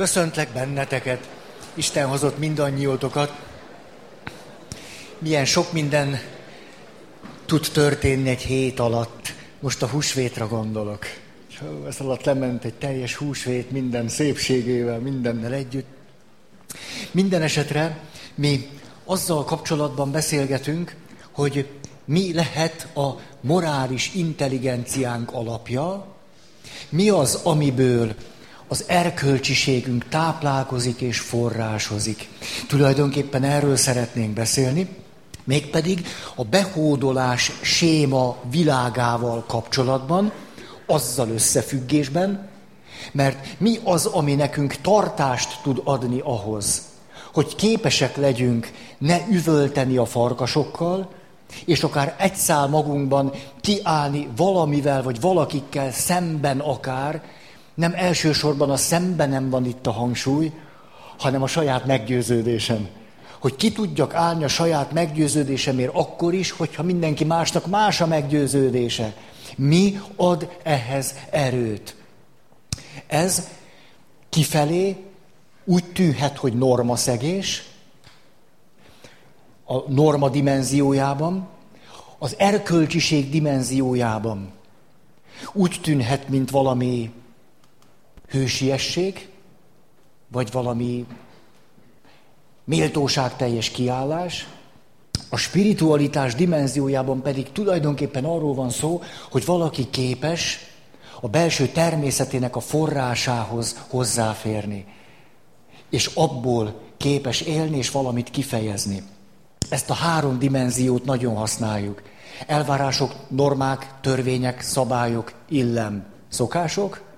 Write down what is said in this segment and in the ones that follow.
Köszöntlek benneteket, Isten hozott mindannyiótokat. Milyen sok minden tud történni egy hét alatt. Most a húsvétra gondolok. Ez alatt lement egy teljes húsvét minden szépségével, mindennel együtt. Minden esetre mi azzal kapcsolatban beszélgetünk, hogy mi lehet a morális intelligenciánk alapja, mi az, amiből az erkölcsiségünk táplálkozik és forrásozik. Tulajdonképpen erről szeretnénk beszélni, mégpedig a behódolás séma világával kapcsolatban, azzal összefüggésben, mert mi az, ami nekünk tartást tud adni ahhoz, hogy képesek legyünk ne üvölteni a farkasokkal, és akár egy szál magunkban kiállni valamivel, vagy valakikkel szemben akár, nem elsősorban a szembenem van itt a hangsúly, hanem a saját meggyőződésem. Hogy ki tudjak állni a saját meggyőződésemért akkor is, hogyha mindenki másnak más a meggyőződése. Mi ad ehhez erőt? Ez kifelé úgy tűnhet, hogy normaszegés, a norma dimenziójában, az erkölcsiség dimenziójában úgy tűnhet, mint valami hősiesség, vagy valami méltóságteljes kiállás, a spiritualitás dimenziójában pedig tulajdonképpen arról van szó, hogy valaki képes a belső természetének a forrásához hozzáférni, és abból képes élni és valamit kifejezni. Ezt a három dimenziót nagyon használjuk. Elvárások, normák, törvények, szabályok, illem, szokások.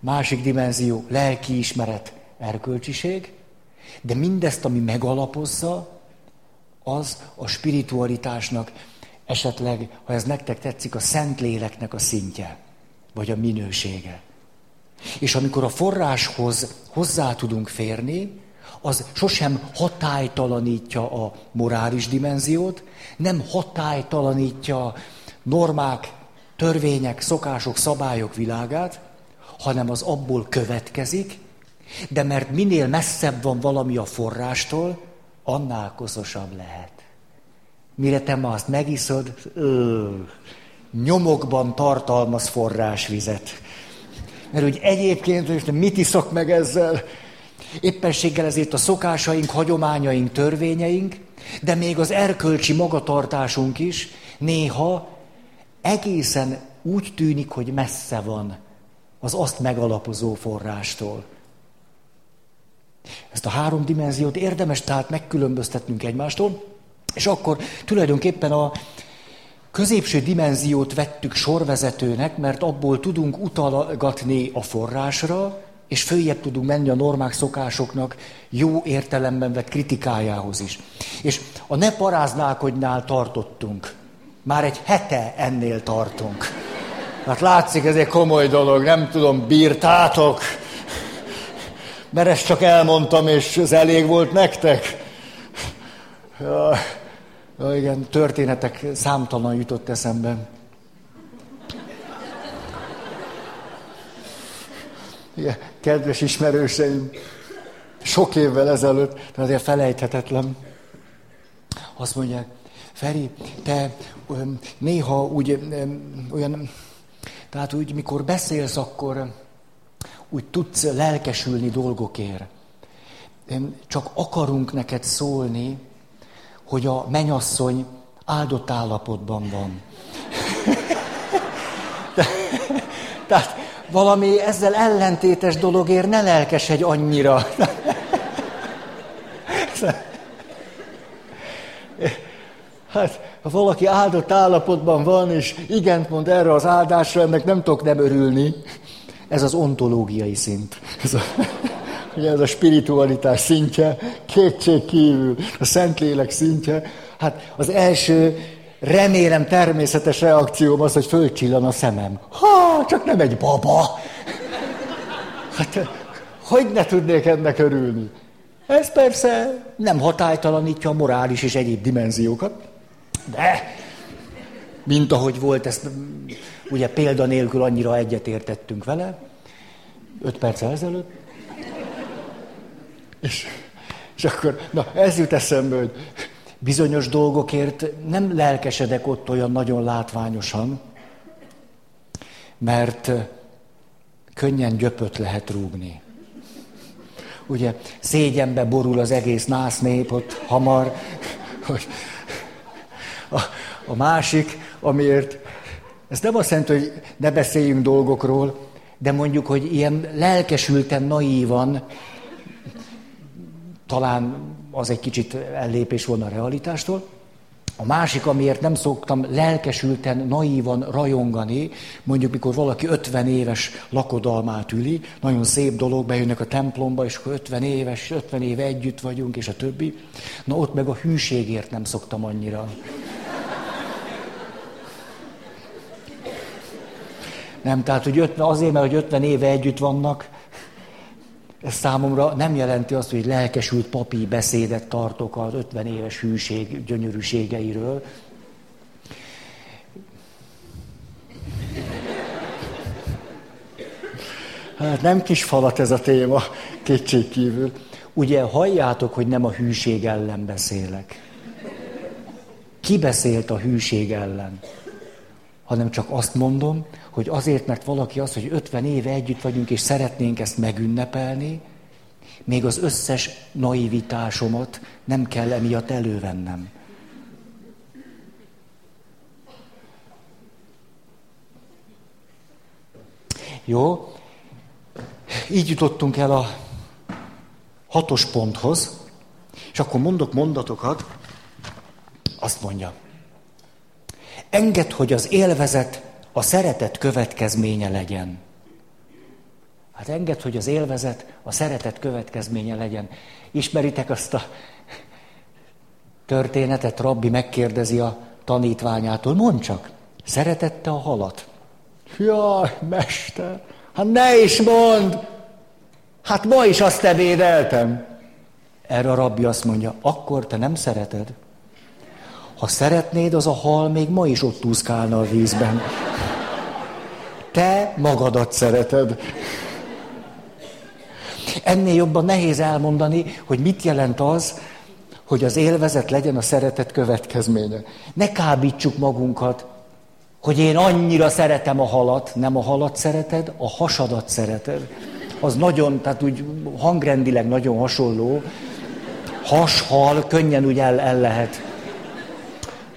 Másik dimenzió, lelkiismeret, erkölcsiség. De mindezt, ami megalapozza, az a spiritualitásnak, esetleg, ha ez nektek tetszik, a Szentléleknek a szintje, vagy a minősége. És amikor a forráshoz hozzá tudunk férni, az sosem hatálytalanítja a morális dimenziót, nem hatálytalanítja normák, törvények, szokások, szabályok világát, hanem az abból következik, de mert minél messzebb van valami a forrástól, annál koszosabb lehet. Mire te ma azt megiszod, ö, nyomokban tartalmaz forrásvizet. Mert úgy egyébként, mit iszok meg ezzel? Éppenséggel ezért a szokásaink, hagyományaink, törvényeink, de még az erkölcsi magatartásunk is néha egészen úgy tűnik, hogy messze van az azt megalapozó forrástól. Ezt a három dimenziót érdemes tehát megkülönböztetnünk egymástól, és akkor tulajdonképpen a középső dimenziót vettük sorvezetőnek, mert abból tudunk utalgatni a forrásra, és följebb tudunk menni a normák, szokásoknak jó értelemben vett kritikájához is. És a ne paráználkodnál tartottunk. Már egy hete ennél tartunk. Hát látszik, ez egy komoly dolog, nem tudom, bírtátok? Mert ezt csak elmondtam, és ez elég volt nektek? Ja, igen, történetek számtalan jutott eszembe. Igen, kedves ismerőseim, sok évvel ezelőtt, de azért felejthetetlen, azt mondják, Feri, te néha úgy olyan, tehát úgy, mikor beszélsz, akkor úgy tudsz lelkesülni dolgokért. Csak akarunk neked szólni, hogy a menyasszony áldott állapotban van. Tehát valami ezzel ellentétes dologért ne lelkesedj annyira. Hát, ha valaki áldott állapotban van, és igent mond erre az áldásra, ennek nem tudok nem örülni. Ez az ontológiai szint. Ez a, ugye ez a spiritualitás szintje, kétség kívül, a Szentlélek szintje. Hát az első remélem természetes reakcióm az, hogy fölcsillan a szemem. Ha, csak nem egy baba. Hát, hogy ne tudnék ennek örülni? Ez persze nem hatálytalanítja a morális és egyéb dimenziókat, de, mint ahogy volt, ezt ugye példa nélkül annyira egyetértettünk vele, öt perc ezelőtt. És, és akkor, na ez jut eszembe, hogy bizonyos dolgokért nem lelkesedek ott olyan nagyon látványosan, mert könnyen gyöpöt lehet rúgni. Ugye szégyenbe borul az egész nász nép ott hamar, hogy a, a másik, amiért, ez nem azt jelenti, hogy ne beszéljünk dolgokról, de mondjuk, hogy ilyen lelkesülten, naívan, talán az egy kicsit ellépés volna a realitástól, a másik, amiért nem szoktam lelkesülten, naívan rajongani, mondjuk mikor valaki 50 éves lakodalmát üli, nagyon szép dolog, bejönnek a templomba, és akkor 50 éves, 50 éve együtt vagyunk, és a többi. Na ott meg a hűségért nem szoktam annyira. Nem, tehát hogy 50, azért, mert hogy 50 éve együtt vannak, ez számomra nem jelenti azt, hogy lelkesült papi beszédet tartok az 50 éves hűség gyönyörűségeiről. Hát nem kis falat ez a téma, kétségkívül. Ugye halljátok, hogy nem a hűség ellen beszélek. Ki beszélt a hűség ellen? Hanem csak azt mondom, hogy azért, mert valaki az, hogy 50 éve együtt vagyunk, és szeretnénk ezt megünnepelni, még az összes naivitásomat nem kell emiatt elővennem. Jó, így jutottunk el a hatos ponthoz, és akkor mondok mondatokat, azt mondja. Engedd, hogy az élvezet a szeretet következménye legyen. Hát enged, hogy az élvezet a szeretet következménye legyen. Ismeritek azt a történetet, Rabbi megkérdezi a tanítványától, mondd csak, szeretette a halat? Jaj, mester, hát ne is mond! Hát ma is azt ebédeltem. Erre a rabbi azt mondja, akkor te nem szereted. Ha szeretnéd, az a hal még ma is ott úszkálna a vízben. Te magadat szereted. Ennél jobban nehéz elmondani, hogy mit jelent az, hogy az élvezet legyen a szeretet következménye. Ne kábítsuk magunkat, hogy én annyira szeretem a halat, nem a halat szereted, a hasadat szereted. Az nagyon, tehát úgy hangrendileg nagyon hasonló. Has, hal, könnyen úgy el, el lehet.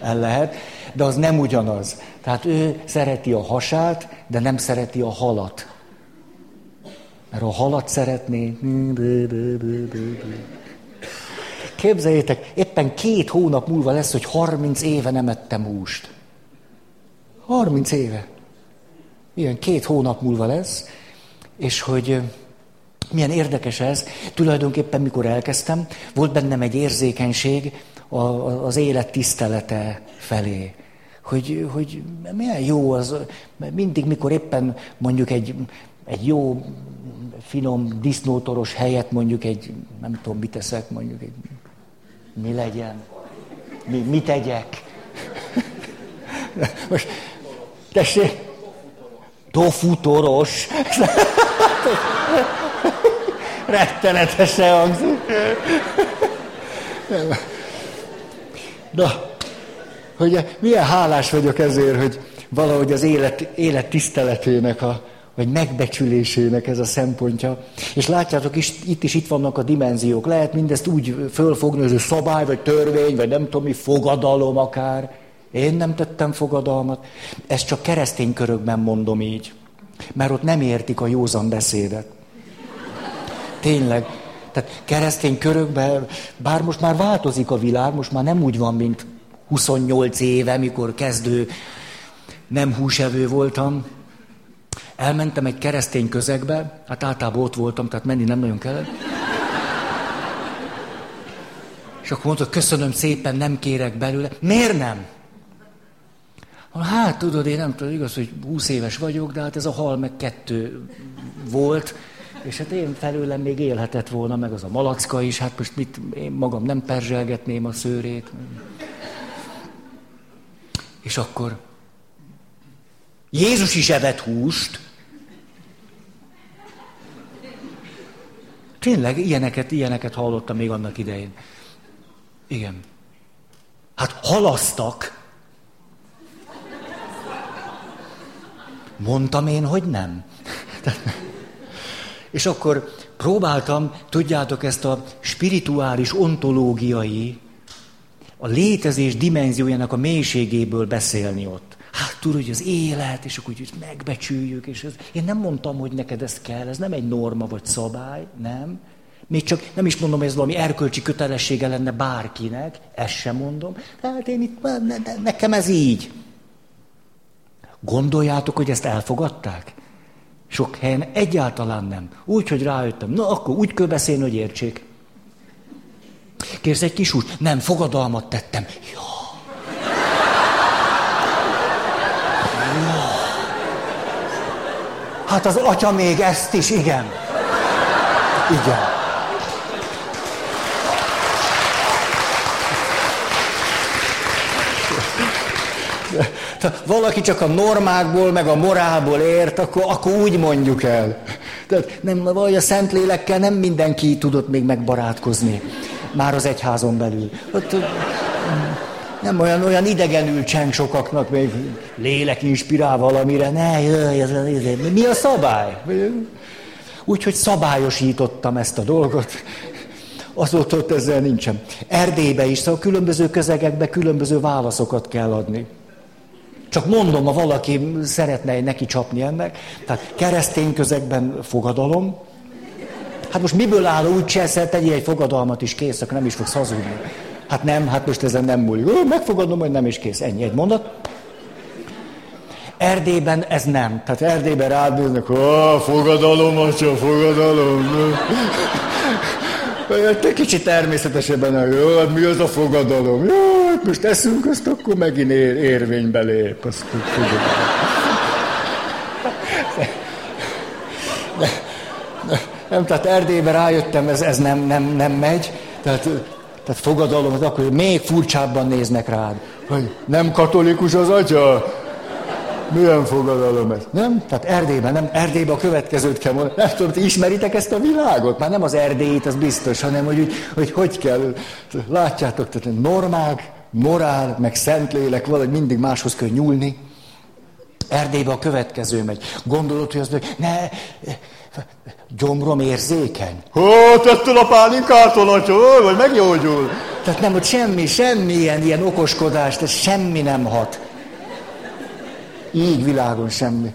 El lehet, de az nem ugyanaz. Tehát ő szereti a hasát, de nem szereti a halat. Mert a halat szeretné. Képzeljétek, éppen két hónap múlva lesz, hogy 30 éve nem ettem húst. 30 éve. Ilyen két hónap múlva lesz, és hogy milyen érdekes ez, tulajdonképpen mikor elkezdtem, volt bennem egy érzékenység az élet tisztelete felé hogy, hogy milyen jó az, mindig, mikor éppen mondjuk egy, egy jó, finom disznótoros helyet mondjuk egy, nem tudom, mit teszek, mondjuk egy, mi legyen, mi, mit tegyek. Most, tessék, tofutoros. Rettenetesen hangzik. Na, hogy milyen hálás vagyok ezért, hogy valahogy az élet, élet tiszteletének, a, vagy megbecsülésének ez a szempontja. És látjátok, is, itt is itt vannak a dimenziók. Lehet mindezt úgy fölfogni, hogy szabály, vagy törvény, vagy nem tudom mi, fogadalom akár. Én nem tettem fogadalmat. Ezt csak keresztény körökben mondom így. Mert ott nem értik a józan beszédet. Tényleg. Tehát keresztény körökben, bár most már változik a világ, most már nem úgy van, mint 28 éve, mikor kezdő nem húsevő voltam, elmentem egy keresztény közegbe, hát általában ott voltam, tehát menni nem nagyon kellett. És akkor mondta, köszönöm szépen, nem kérek belőle. Miért nem? Hát tudod, én nem tudom, igaz, hogy 20 éves vagyok, de hát ez a hal meg kettő volt, és hát én felőlem még élhetett volna, meg az a malacka is, hát most mit, én magam nem perzselgetném a szőrét. És akkor Jézus is evett húst. Tényleg, ilyeneket, ilyeneket hallottam még annak idején. Igen. Hát halasztak. Mondtam én, hogy nem. És akkor próbáltam, tudjátok, ezt a spirituális, ontológiai, a létezés dimenziójának a mélységéből beszélni ott. Hát tudod, hogy az élet, és akkor úgy megbecsüljük, és ez, én nem mondtam, hogy neked ez kell, ez nem egy norma vagy szabály, nem. Még csak nem is mondom, hogy ez valami erkölcsi kötelessége lenne bárkinek, ezt sem mondom. Tehát én itt, ne, ne, nekem ez így. Gondoljátok, hogy ezt elfogadták? Sok helyen egyáltalán nem. Úgy, hogy rájöttem. Na, akkor úgy kell beszélni, hogy értsék. Kérsz egy kis húst? Nem, fogadalmat tettem. Ja. ja. Hát az atya még ezt is, igen. Igen. Valaki csak a normákból, meg a morálból ért, akkor, akkor úgy mondjuk el. Tehát nem, vagy a Szentlélekkel nem mindenki tudott még megbarátkozni. Már az egyházon belül. Ott, nem olyan, olyan idegenül cseng sokaknak, még lélek inspirál valamire. Ne, jöjj, ez, ez, ez, mi a szabály? Úgyhogy szabályosítottam ezt a dolgot. Azóta ott ezzel nincsen. Erdélybe is, szóval különböző közegekbe különböző válaszokat kell adni. Csak mondom, ha valaki szeretne neki csapni ennek. Tehát keresztény közegben fogadalom. Hát most miből áll úgy cseszel, tegyél egy fogadalmat is kész, akkor nem is fogsz hazudni. Hát nem, hát most ezen nem múlik. Ó, megfogadom, hogy nem is kész. Ennyi egy mondat. Erdélyben ez nem. Tehát Erdélyben rád néznek, fogadalom, atya, fogadalom. Te kicsit természetesebben, jó, hát mi az a fogadalom? Jó, hát most eszünk, azt akkor megint ér, érvénybe lép. Azt tudom. De, nem, tehát Erdélybe rájöttem, ez, ez nem, nem, nem megy. Tehát, tehát fogadalom, akkor még furcsábban néznek rád. Hogy nem katolikus az atya? Milyen fogadalom ez? Nem? Tehát Erdélyben, nem Erdélyben a következőt kell mondani. Nem tudom, ti ismeritek ezt a világot? Már nem az Erdélyt, az biztos, hanem hogy, hogy, hogy, hogy kell. Látjátok, tehát normák, morál, meg szentlélek, valahogy mindig máshoz kell nyúlni. Erdélybe a következő megy. Gondolod, hogy az meg, ne, gyomrom érzékeny. Hó, tettél a pálinkától, atya, vagy meggyógyul. Tehát nem, hogy semmi, semmilyen ilyen okoskodás, tehát semmi nem hat. Így világon semmi.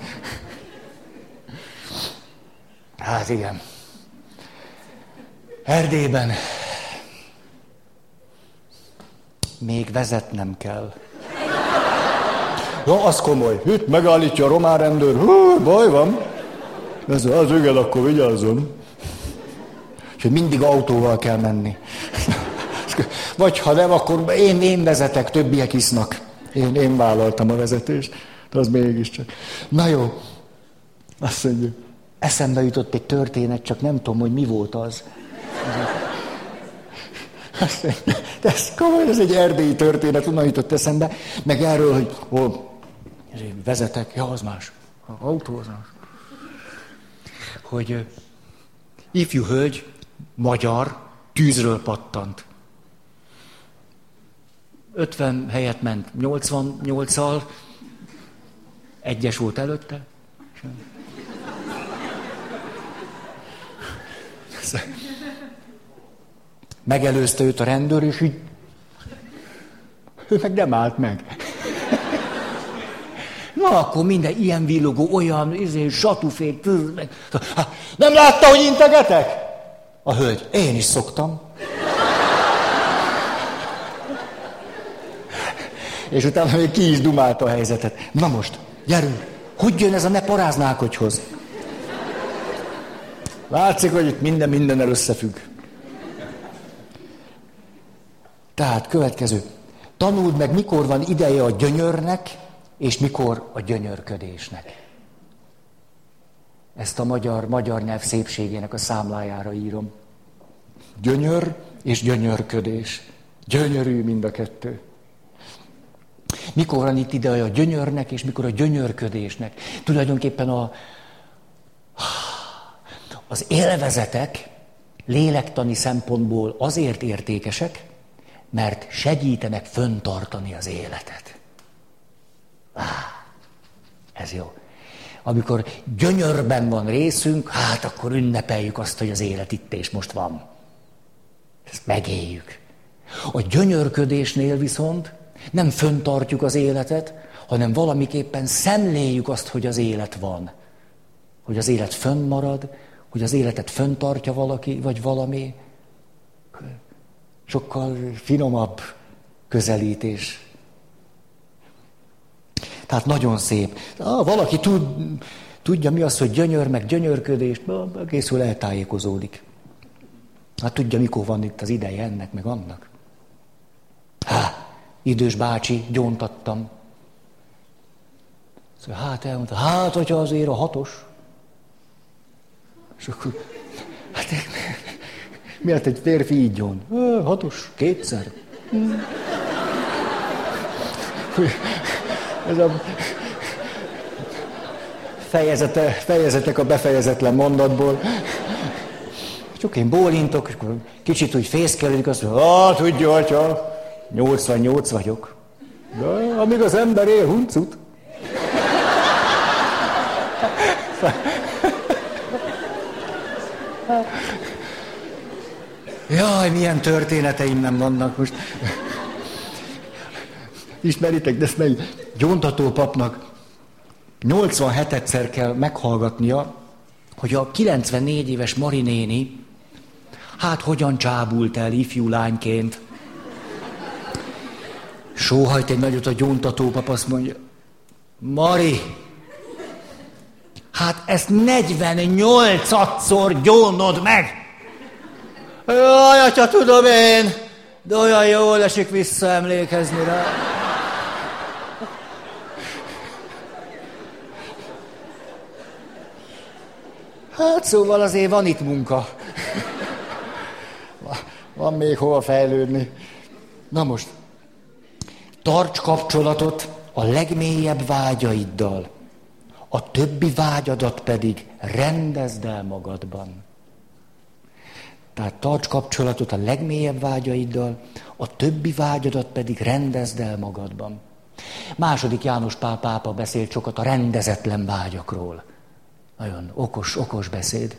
Hát igen. Erdélyben még vezetnem kell. Ja, az komoly. Hüt, megállítja a román rendőr. Hú, baj van. Ez az igen, akkor vigyázzon. És mindig autóval kell menni. Vagy ha nem, akkor én, én vezetek, többiek isznak. Én, én vállaltam a vezetést. De az mégiscsak. Na jó. Azt mondjuk. Eszembe jutott egy történet, csak nem tudom, hogy mi volt az. Azt mondja, de ez komoly, ez egy erdélyi történet, onnan jutott eszembe. Meg erről, hogy hol vezetek, ja, az más. Autó az más. Hogy ifjú hölgy, magyar, tűzről pattant. 50 helyet ment 88-al, egyes volt előtte. Megelőzte őt a rendőr, és így... Ő meg nem állt meg. Na, akkor minden ilyen villogó, olyan, izé, satufék, nem látta, hogy integetek? A hölgy, én is szoktam. És utána még ki is dumálta a helyzetet. Na most, gyerünk, hogy jön ez a ne paráználkodjhoz? Látszik, hogy itt minden mindennel összefügg. Tehát következő. Tanuld meg, mikor van ideje a gyönyörnek, és mikor a gyönyörködésnek. Ezt a magyar, magyar nyelv szépségének a számlájára írom. Gyönyör és gyönyörködés. Gyönyörű mind a kettő. Mikor van itt ide a gyönyörnek, és mikor a gyönyörködésnek. Tulajdonképpen a, az élvezetek lélektani szempontból azért értékesek, mert segítenek föntartani az életet. Ez jó. Amikor gyönyörben van részünk, hát akkor ünnepeljük azt, hogy az élet itt és most van. Ezt megéljük. A gyönyörködésnél viszont nem föntartjuk az életet, hanem valamiképpen szemléljük azt, hogy az élet van. Hogy az élet fönnmarad, hogy az életet föntartja valaki, vagy valami. Sokkal finomabb közelítés. Tehát nagyon szép. Ah, valaki tud, tudja, mi az, hogy gyönyör, meg gyönyörködés, egészül eltájékozódik. Hát tudja, mikor van itt az ideje ennek, meg annak. Há, idős bácsi, gyóntattam. Szóval, hát elmondta, hát, hogyha azért a hatos. És akkor, hát miért egy férfi így gyón? Hatos, kétszer. Ez a fejezete, fejezetek a befejezetlen mondatból. Csak én bólintok, és kicsit úgy fészkelődik, azt mondja, ah, tudja, atya, 88 vagyok. De amíg az ember él, huncut. Jaj, milyen történeteim nem vannak most. Ismeritek, de ezt meg gyóntató papnak 87-szer kell meghallgatnia, hogy a 94 éves Marinéni hát hogyan csábult el ifjú lányként. Sóhajt egy nagyot a gyóntató pap, azt mondja, Mari, hát ezt 48-szor gyónod meg. Jaj, atya, tudom én, de olyan jól esik visszaemlékezni rá. Hát szóval azért van itt munka. Van még hova fejlődni. Na most, tarts kapcsolatot a legmélyebb vágyaiddal, a többi vágyadat pedig rendezd el magadban. Tehát tarts kapcsolatot a legmélyebb vágyaiddal, a többi vágyadat pedig rendezd el magadban. Második János Pál pápa beszélt sokat a rendezetlen vágyakról. Nagyon okos, okos beszéd.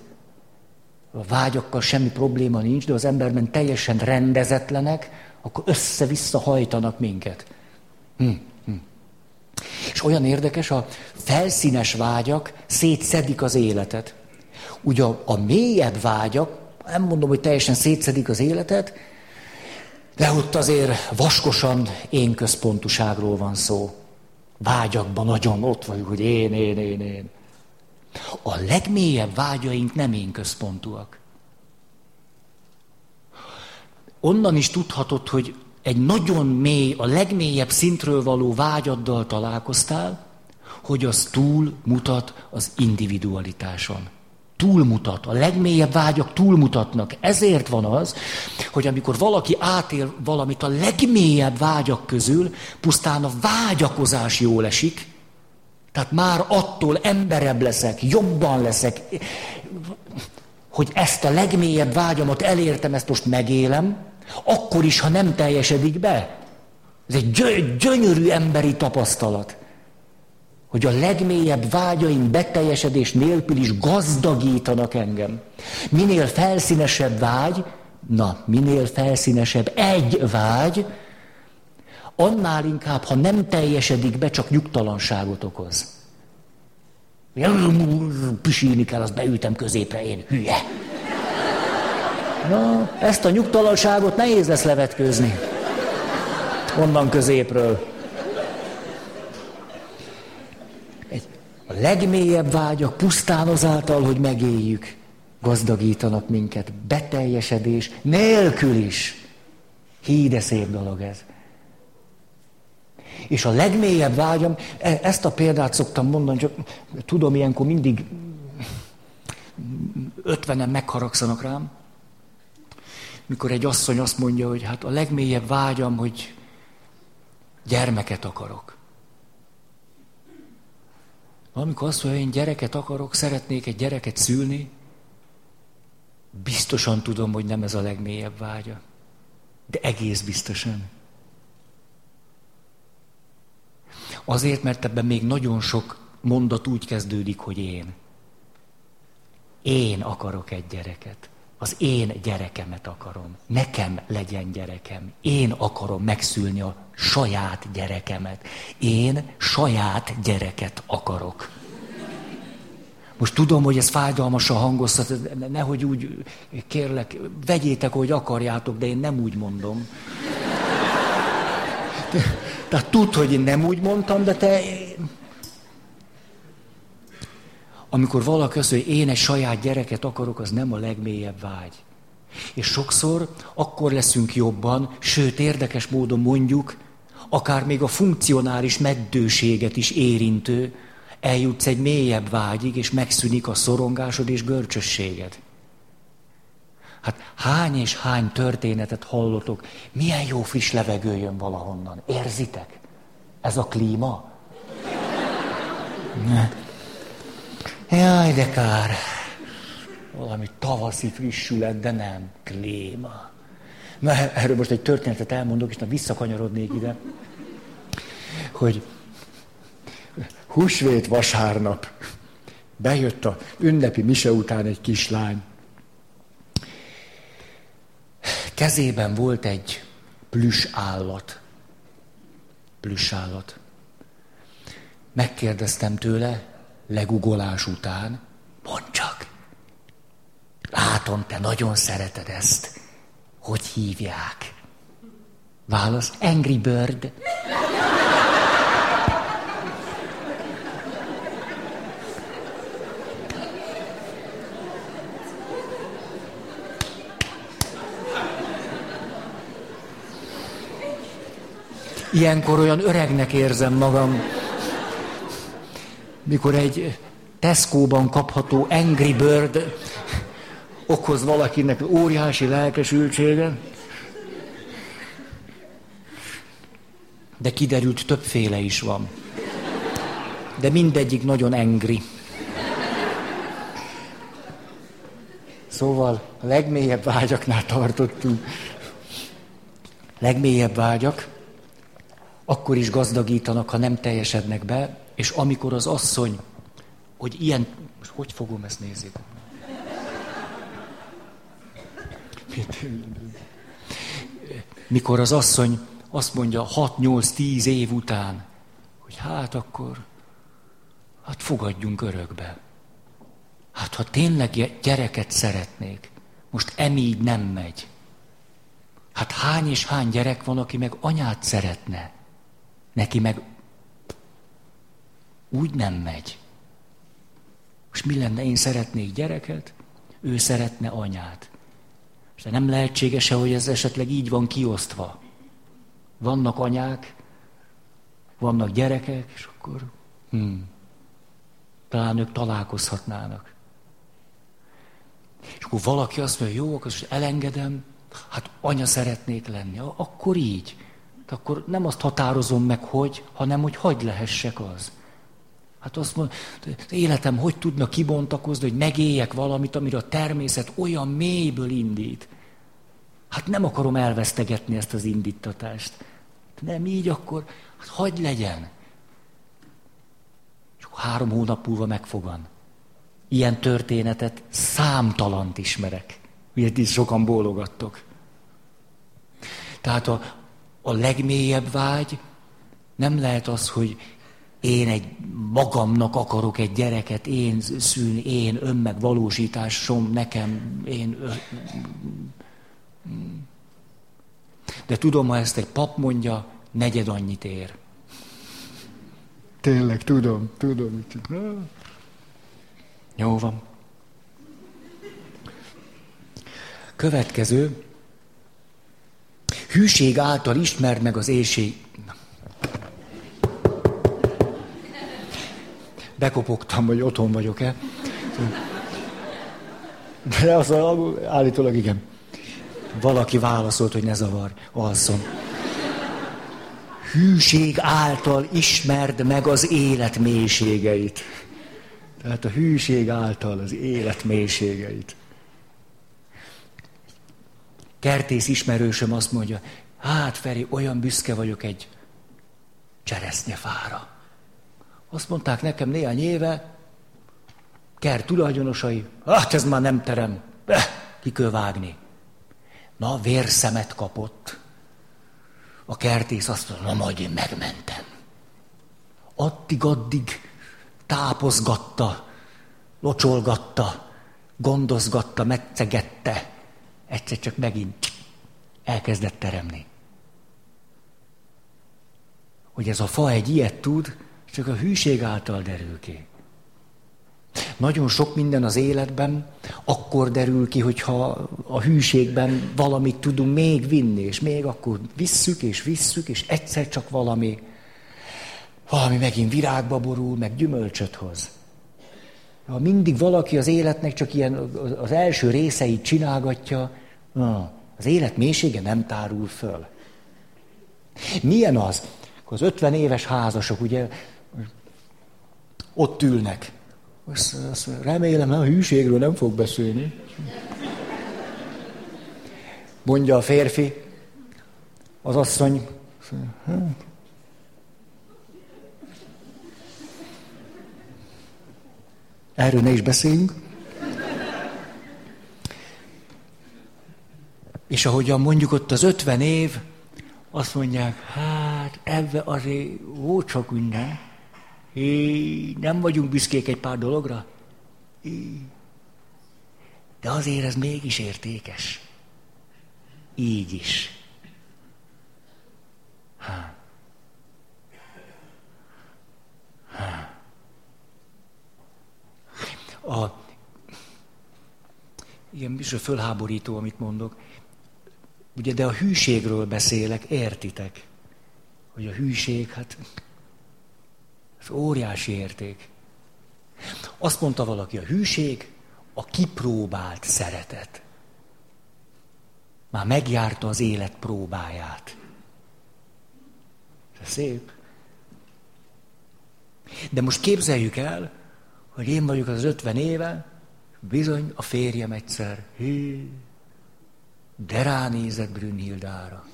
A vágyakkal semmi probléma nincs, de az emberben teljesen rendezetlenek, akkor össze-vissza hajtanak minket. Hm, hm. És olyan érdekes, a felszínes vágyak szétszedik az életet. Ugye a, a mélyebb vágyak, nem mondom, hogy teljesen szétszedik az életet, de ott azért vaskosan én központuságról van szó. Vágyakban nagyon ott vagyunk, hogy én, én, én, én. A legmélyebb vágyaink nem én központúak. Onnan is tudhatod, hogy egy nagyon mély, a legmélyebb szintről való vágyaddal találkoztál, hogy az túl mutat az individualitáson. Túlmutat, a legmélyebb vágyak túlmutatnak. Ezért van az, hogy amikor valaki átél valamit a legmélyebb vágyak közül, pusztán a vágyakozás jól esik, tehát már attól emberebb leszek, jobban leszek, hogy ezt a legmélyebb vágyamat elértem, ezt most megélem, akkor is, ha nem teljesedik be. Ez egy gyö- gyönyörű emberi tapasztalat, hogy a legmélyebb vágyaim beteljesedés nélkül is gazdagítanak engem. Minél felszínesebb vágy, na, minél felszínesebb egy vágy, annál inkább, ha nem teljesedik be, csak nyugtalanságot okoz. Pisíni kell, azt beültem középre, én hülye. Na, ezt a nyugtalanságot nehéz lesz levetkőzni. Onnan középről. Egy, a legmélyebb vágyak pusztán azáltal, hogy megéljük, gazdagítanak minket. Beteljesedés nélkül is. Hí, de szép dolog ez. És a legmélyebb vágyam, e, ezt a példát szoktam mondani, csak tudom, ilyenkor mindig ötvenen megharagszanak rám, mikor egy asszony azt mondja, hogy hát a legmélyebb vágyam, hogy gyermeket akarok. Amikor azt mondja, hogy én gyereket akarok, szeretnék egy gyereket szülni, biztosan tudom, hogy nem ez a legmélyebb vágya. De egész biztosan. Azért, mert ebben még nagyon sok mondat úgy kezdődik, hogy én. Én akarok egy gyereket. Az én gyerekemet akarom. Nekem legyen gyerekem. Én akarom megszülni a saját gyerekemet. Én saját gyereket akarok. Most tudom, hogy ez fájdalmasan hangoztat, nehogy úgy, kérlek, vegyétek, hogy akarjátok, de én nem úgy mondom. Tehát tud, hogy én nem úgy mondtam, de te... Amikor valaki azt mondja, hogy én egy saját gyereket akarok, az nem a legmélyebb vágy. És sokszor akkor leszünk jobban, sőt érdekes módon mondjuk, akár még a funkcionális meddőséget is érintő, eljutsz egy mélyebb vágyig, és megszűnik a szorongásod és görcsösséged. Hát hány és hány történetet hallotok, milyen jó friss levegő jön valahonnan. Érzitek? Ez a klíma? Ne. Jaj, de kár. Valami tavaszi frissület, de nem. Klíma. Na, erről most egy történetet elmondok, és na visszakanyarodnék ide, hogy húsvét vasárnap bejött a ünnepi mise után egy kislány. Kezében volt egy plüss állat. Plüss állat. Megkérdeztem tőle, legugolás után, mondd csak, látom, te nagyon szereted ezt. Hogy hívják? Válasz, Angry Bird. Ilyenkor olyan öregnek érzem magam, mikor egy Tesco-ban kapható Angry Bird okoz valakinek óriási lelkesültséget. De kiderült, többféle is van. De mindegyik nagyon engri. Szóval a legmélyebb vágyaknál tartottunk. Legmélyebb vágyak, akkor is gazdagítanak, ha nem teljesednek be, és amikor az asszony, hogy ilyen, most hogy fogom ezt nézni? Mikor az asszony azt mondja 6-8-10 év után, hogy hát akkor, hát fogadjunk örökbe. Hát ha tényleg gyereket szeretnék, most emígy nem megy. Hát hány és hány gyerek van, aki meg anyát szeretne. Neki meg úgy nem megy. Most mi lenne, én szeretnék gyereket, ő szeretne anyát. És nem lehetséges-e, hogy ez esetleg így van kiosztva? Vannak anyák, vannak gyerekek, és akkor hmm, talán ők találkozhatnának. És akkor valaki azt mondja, jó, akkor elengedem, hát anya szeretnék lenni, akkor így. Akkor nem azt határozom meg, hogy, hanem hogy hagy lehessek az. Hát azt mondja, életem hogy tudna kibontakozni, hogy megéljek valamit, amire a természet olyan mélyből indít. Hát nem akarom elvesztegetni ezt az indítatást. Nem így, akkor hát hagyd legyen. És három hónap múlva megfogan. Ilyen történetet számtalant ismerek. Miért is sokan bólogattok. Tehát a, a legmélyebb vágy nem lehet az, hogy én egy magamnak akarok egy gyereket, én szülni, én önmegvalósításom, nekem, én... De tudom, ha ezt egy pap mondja, negyed annyit ér. Tényleg, tudom, tudom. Jó van. Következő. Hűség által ismerd meg az éjség. Bekopogtam, hogy otthon vagyok-e. De az állítólag igen. Valaki válaszolt, hogy ne zavar, alszom. Hűség által ismerd meg az élet mélységeit. Tehát a hűség által az élet mélységeit. kertész ismerősöm azt mondja, hát Feri, olyan büszke vagyok egy cseresznyefára. Azt mondták nekem néhány éve, kert tulajdonosai, hát ez már nem terem, eh, ki kell vágni. Na, vérszemet kapott. A kertész azt mondta, na majd én megmentem. Addig-addig tápozgatta, locsolgatta, gondozgatta, megcegette. Egyszer csak megint elkezdett teremni. Hogy ez a fa egy ilyet tud, csak a hűség által derül ki. Nagyon sok minden az életben akkor derül ki, hogyha a hűségben valamit tudunk még vinni, és még akkor visszük és visszük, és egyszer csak valami, valami megint virágba borul, meg gyümölcsöt hoz. Ha mindig valaki az életnek csak ilyen az első részeit csinálgatja, az élet mélysége nem tárul föl. Milyen az? Az 50 éves házasok, ugye, ott ülnek. Azt, azt remélem, a hűségről nem fog beszélni. Mondja a férfi, az asszony, Erről ne is beszéljünk. És ahogyan mondjuk ott az ötven év, azt mondják, hát ebbe azért volt csak minden. Hé, nem vagyunk büszkék egy pár dologra. Hé. De azért ez mégis értékes. Így is. Ha. Ha. A, igen, biztos fölháborító, amit mondok. Ugye, de a hűségről beszélek, értitek? Hogy a hűség, hát ez óriási érték. Azt mondta valaki, a hűség a kipróbált szeretet. Már megjárta az élet próbáját. Ez szép. De most képzeljük el, hogy én vagyok az ötven éve, bizony a férjem egyszer, hű, de ránézett Brünnhildára.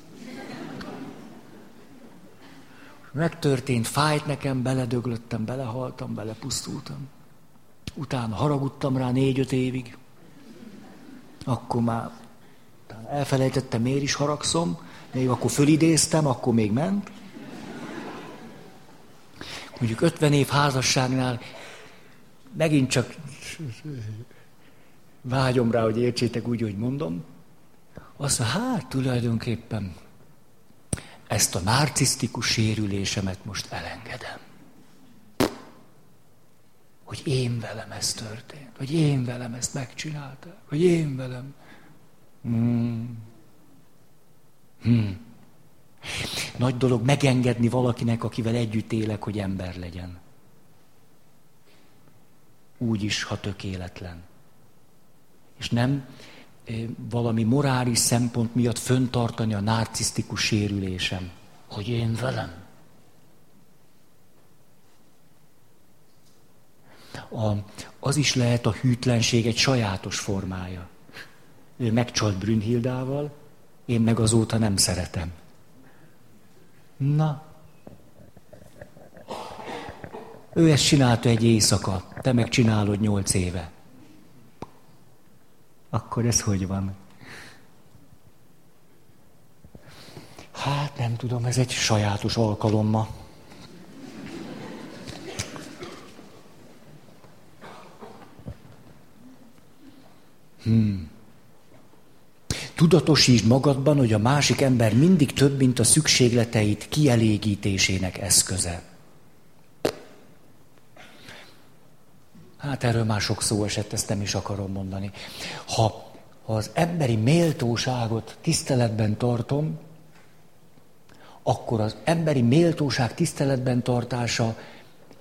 Megtörtént, fájt nekem, beledöglöttem, belehaltam, belepusztultam. Utána haragudtam rá négy-öt évig. Akkor már elfelejtettem, miért is haragszom. Még akkor fölidéztem, akkor még ment. Mondjuk 50 év házasságnál megint csak vágyom rá, hogy értsétek úgy, hogy mondom. Azt mondja, hát tulajdonképpen ezt a narcisztikus sérülésemet most elengedem. Hogy én velem ez történt, hogy én velem ezt megcsináltam, hogy én velem. Hmm. Hmm. Nagy dolog megengedni valakinek, akivel együtt élek, hogy ember legyen. Úgy is, ha tökéletlen. És nem valami morális szempont miatt föntartani a narcisztikus sérülésem. Hogy én velem. A, az is lehet a hűtlenség egy sajátos formája. Ő megcsalt Brünnhildával, én meg azóta nem szeretem. Na. Ő ezt csinálta egy éjszaka, te meg csinálod nyolc éve akkor ez hogy van? Hát nem tudom, ez egy sajátos alkalom ma. Hmm. Tudatosítsd magadban, hogy a másik ember mindig több, mint a szükségleteit kielégítésének eszköze. Hát erről már sok szó esett, ezt nem is akarom mondani. Ha, ha az emberi méltóságot tiszteletben tartom, akkor az emberi méltóság tiszteletben tartása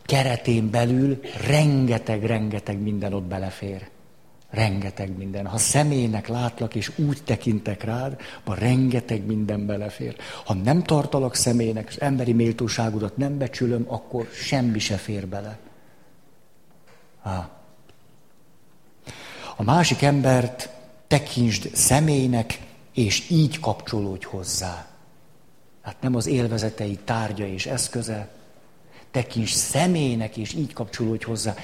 keretén belül rengeteg-rengeteg minden ott belefér. Rengeteg minden. Ha személynek látlak, és úgy tekintek rád, akkor rengeteg minden belefér. Ha nem tartalak személynek, és emberi méltóságodat nem becsülöm, akkor semmi se fér bele. A másik embert tekintsd személynek, és így kapcsolódj hozzá. Hát nem az élvezetei tárgya és eszköze, tekints személynek, és így kapcsolódj hozzá.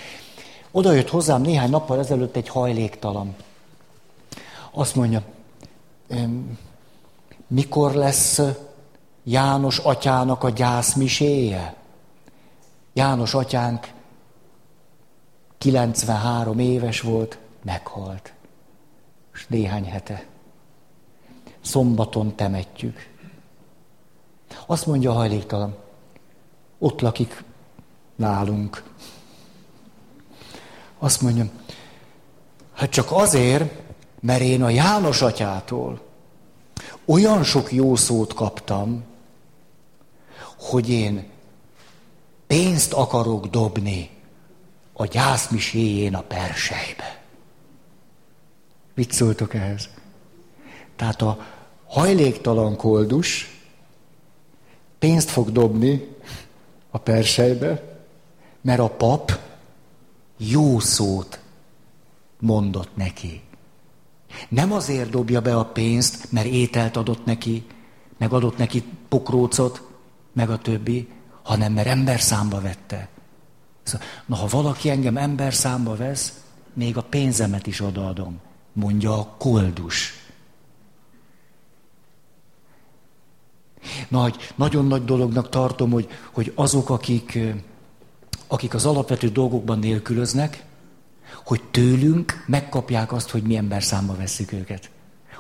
Oda jött hozzám néhány nappal ezelőtt egy hajléktalan. Azt mondja, mikor lesz János atyának a gyászmiséje? János atyánk 93 éves volt, meghalt. És néhány hete. Szombaton temetjük. Azt mondja a hajléktalan, ott lakik nálunk. Azt mondja, hát csak azért, mert én a János atyától olyan sok jó szót kaptam, hogy én pénzt akarok dobni a gyászmiséjén a persejbe. Mit szóltok ehhez? Tehát a hajléktalan koldus pénzt fog dobni a persejbe, mert a pap jó szót mondott neki. Nem azért dobja be a pénzt, mert ételt adott neki, meg adott neki pokrócot, meg a többi, hanem mert ember számba vette. Szóval, na, ha valaki engem ember számba vesz, még a pénzemet is odaadom, mondja a koldus. Nagy, nagyon nagy dolognak tartom, hogy, hogy azok, akik, akik az alapvető dolgokban nélkülöznek, hogy tőlünk megkapják azt, hogy mi ember számba veszük őket.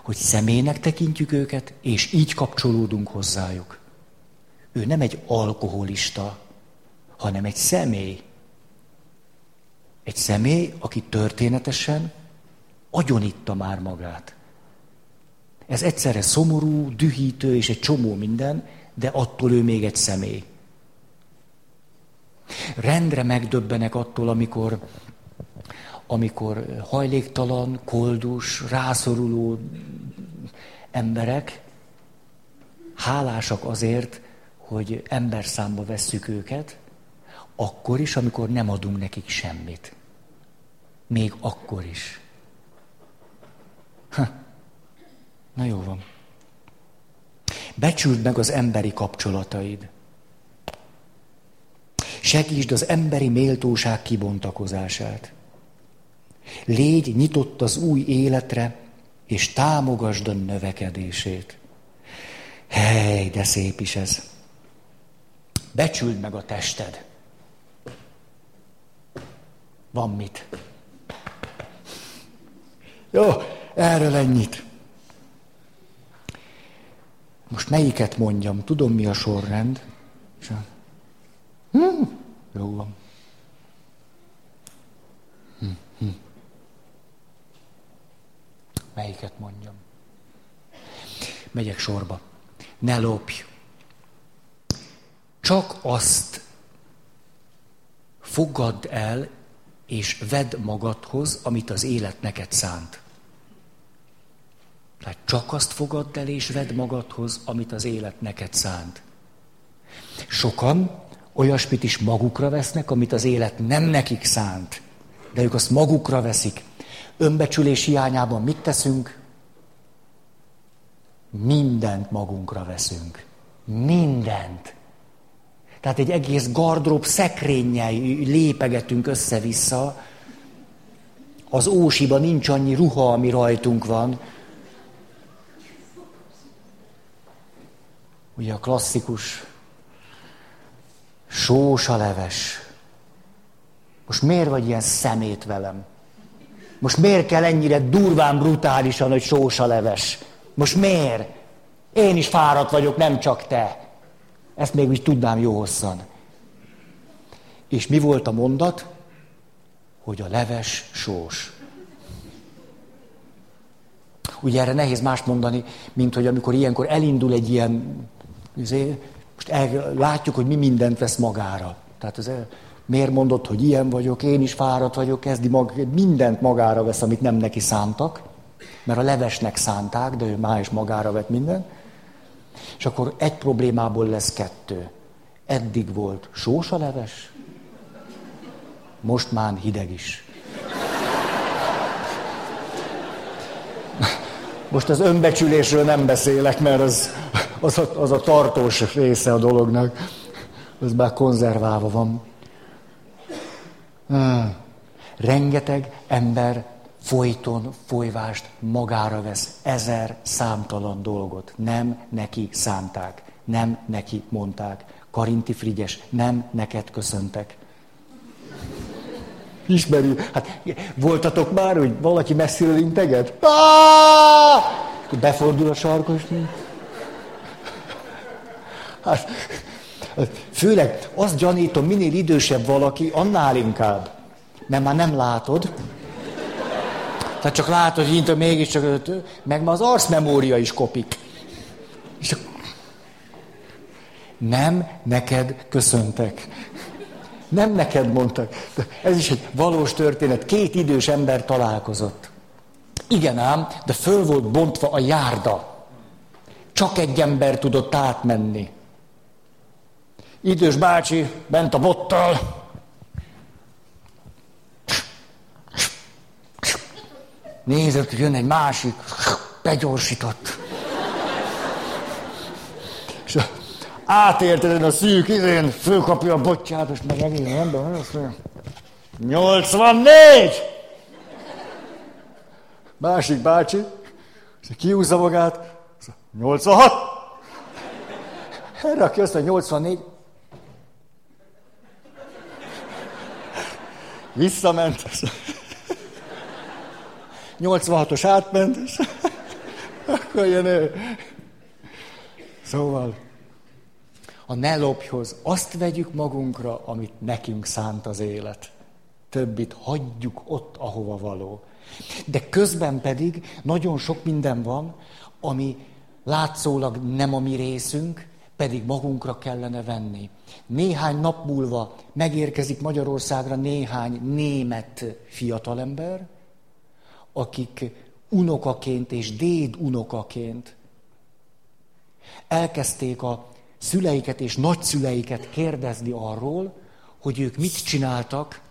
Hogy személynek tekintjük őket, és így kapcsolódunk hozzájuk. Ő nem egy alkoholista, hanem egy személy. Egy személy, aki történetesen agyonitta már magát. Ez egyszerre szomorú, dühítő és egy csomó minden, de attól ő még egy személy. Rendre megdöbbenek attól, amikor, amikor hajléktalan, koldus, rászoruló emberek hálásak azért, hogy ember számba vesszük őket, akkor is, amikor nem adunk nekik semmit. Még akkor is. Ha. Na jó van. Becsüld meg az emberi kapcsolataid. Segítsd az emberi méltóság kibontakozását. Légy nyitott az új életre, és támogasd a növekedését. Hely, de szép is ez. Becsüld meg a tested. Van mit. Jó, erről ennyit. Most melyiket mondjam? Tudom, mi a sorrend. Hm, jó van. Hm, hm. Melyiket mondjam? Megyek sorba. Ne lopj. Csak azt fogadd el, és vedd magadhoz, amit az élet neked szánt. Tehát csak azt fogadd el és vedd magadhoz, amit az élet neked szánt. Sokan olyasmit is magukra vesznek, amit az élet nem nekik szánt, de ők azt magukra veszik. Önbecsülés hiányában mit teszünk? Mindent magunkra veszünk. Mindent. Tehát egy egész gardrób szekrényel lépegetünk össze-vissza. Az ósiba nincs annyi ruha, ami rajtunk van, Ugye a klasszikus sós leves. Most miért vagy ilyen szemét velem? Most miért kell ennyire durván, brutálisan, hogy sós leves? Most miért? Én is fáradt vagyok, nem csak te. Ezt még úgy tudnám jó hosszan. És mi volt a mondat? Hogy a leves sós. Ugye erre nehéz mást mondani, mint hogy amikor ilyenkor elindul egy ilyen Izé, most el, látjuk, hogy mi mindent vesz magára. Tehát ez, miért mondott, hogy ilyen vagyok, én is fáradt vagyok, kezdi mag, mindent magára vesz, amit nem neki szántak, mert a levesnek szánták, de ő már is magára vett mindent. És akkor egy problémából lesz kettő. Eddig volt sós a leves, most már hideg is. Most az önbecsülésről nem beszélek, mert az, az, a, az a tartós része a dolognak. Az már konzerválva van. Rengeteg ember folyton folyvást magára vesz. Ezer számtalan dolgot. Nem neki szánták. Nem neki mondták. Karinti Frigyes, nem neked köszöntek. Ismeri. Hát voltatok már, hogy valaki messziről integet? Befordul a sarkos. Hát, főleg azt gyanítom, minél idősebb valaki, annál inkább. Mert már nem látod. Tehát csak látod, hogy intő mégiscsak, meg már az arcmemória is kopik. És nem neked köszöntek. Nem neked mondtak. Ez is egy valós történet. Két idős ember találkozott. Igen ám, de föl volt bontva a járda. Csak egy ember tudott átmenni. Idős bácsi bent a bottal. Nézett, hogy jön egy másik, begyorsított. És átérted a szűk izén, fölkapja a botját, és meg egész ember, azt mondja, 84! Másik bácsi, kiúzza magát, 86! Erre, aki azt mondja, 84, visszament, 86-os átment, és akkor jön ő. Szóval, a ne lopjhoz azt vegyük magunkra, amit nekünk szánt az élet. Többit hagyjuk ott, ahova való. De közben pedig nagyon sok minden van, ami látszólag nem a mi részünk, pedig magunkra kellene venni. Néhány nap múlva megérkezik Magyarországra néhány német fiatalember, akik unokaként és déd unokaként elkezdték a szüleiket és nagyszüleiket kérdezni arról, hogy ők mit csináltak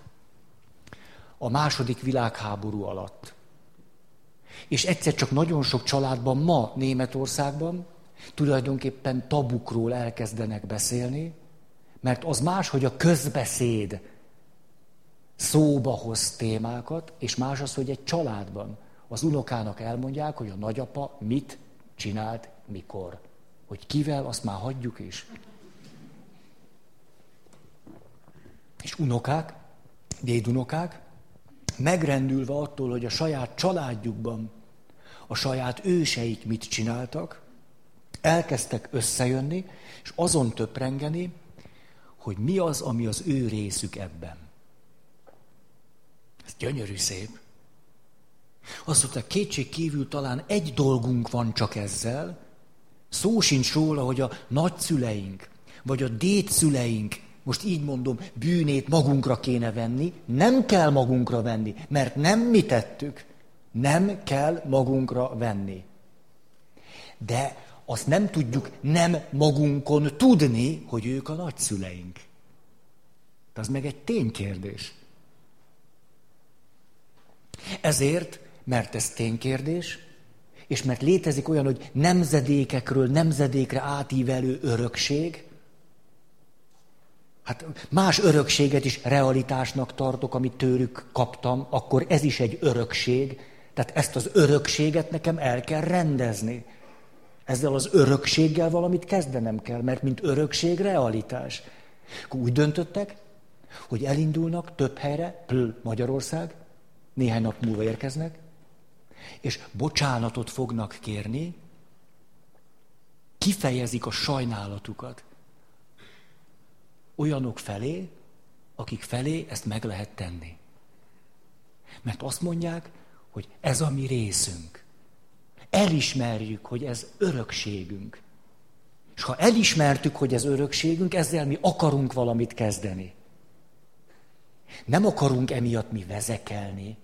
a második világháború alatt. És egyszer csak nagyon sok családban ma Németországban tulajdonképpen tabukról elkezdenek beszélni, mert az más, hogy a közbeszéd szóba hoz témákat, és más az, hogy egy családban az unokának elmondják, hogy a nagyapa mit csinált, mikor. Hogy kivel, azt már hagyjuk is. És unokák, dédunokák, megrendülve attól, hogy a saját családjukban a saját őseik mit csináltak, elkezdtek összejönni, és azon töprengeni, hogy mi az, ami az ő részük ebben. Gyönyörű szép. Azt mondta, kétség kívül talán egy dolgunk van csak ezzel, szó sincs róla, hogy a nagyszüleink, vagy a dédszüleink, most így mondom, bűnét magunkra kéne venni, nem kell magunkra venni, mert nem mi tettük, nem kell magunkra venni. De azt nem tudjuk nem magunkon tudni, hogy ők a nagyszüleink. De az meg egy ténykérdés. Ezért, mert ez ténykérdés, és mert létezik olyan, hogy nemzedékekről nemzedékre átívelő örökség, hát más örökséget is realitásnak tartok, amit tőlük kaptam, akkor ez is egy örökség. Tehát ezt az örökséget nekem el kell rendezni. Ezzel az örökséggel valamit kezdenem kell, mert mint örökség realitás. Úgy döntöttek, hogy elindulnak több helyre, pl. Magyarország, néhány nap múlva érkeznek, és bocsánatot fognak kérni, kifejezik a sajnálatukat olyanok felé, akik felé ezt meg lehet tenni. Mert azt mondják, hogy ez a mi részünk. Elismerjük, hogy ez örökségünk. És ha elismertük, hogy ez örökségünk, ezzel mi akarunk valamit kezdeni. Nem akarunk emiatt mi vezekelni.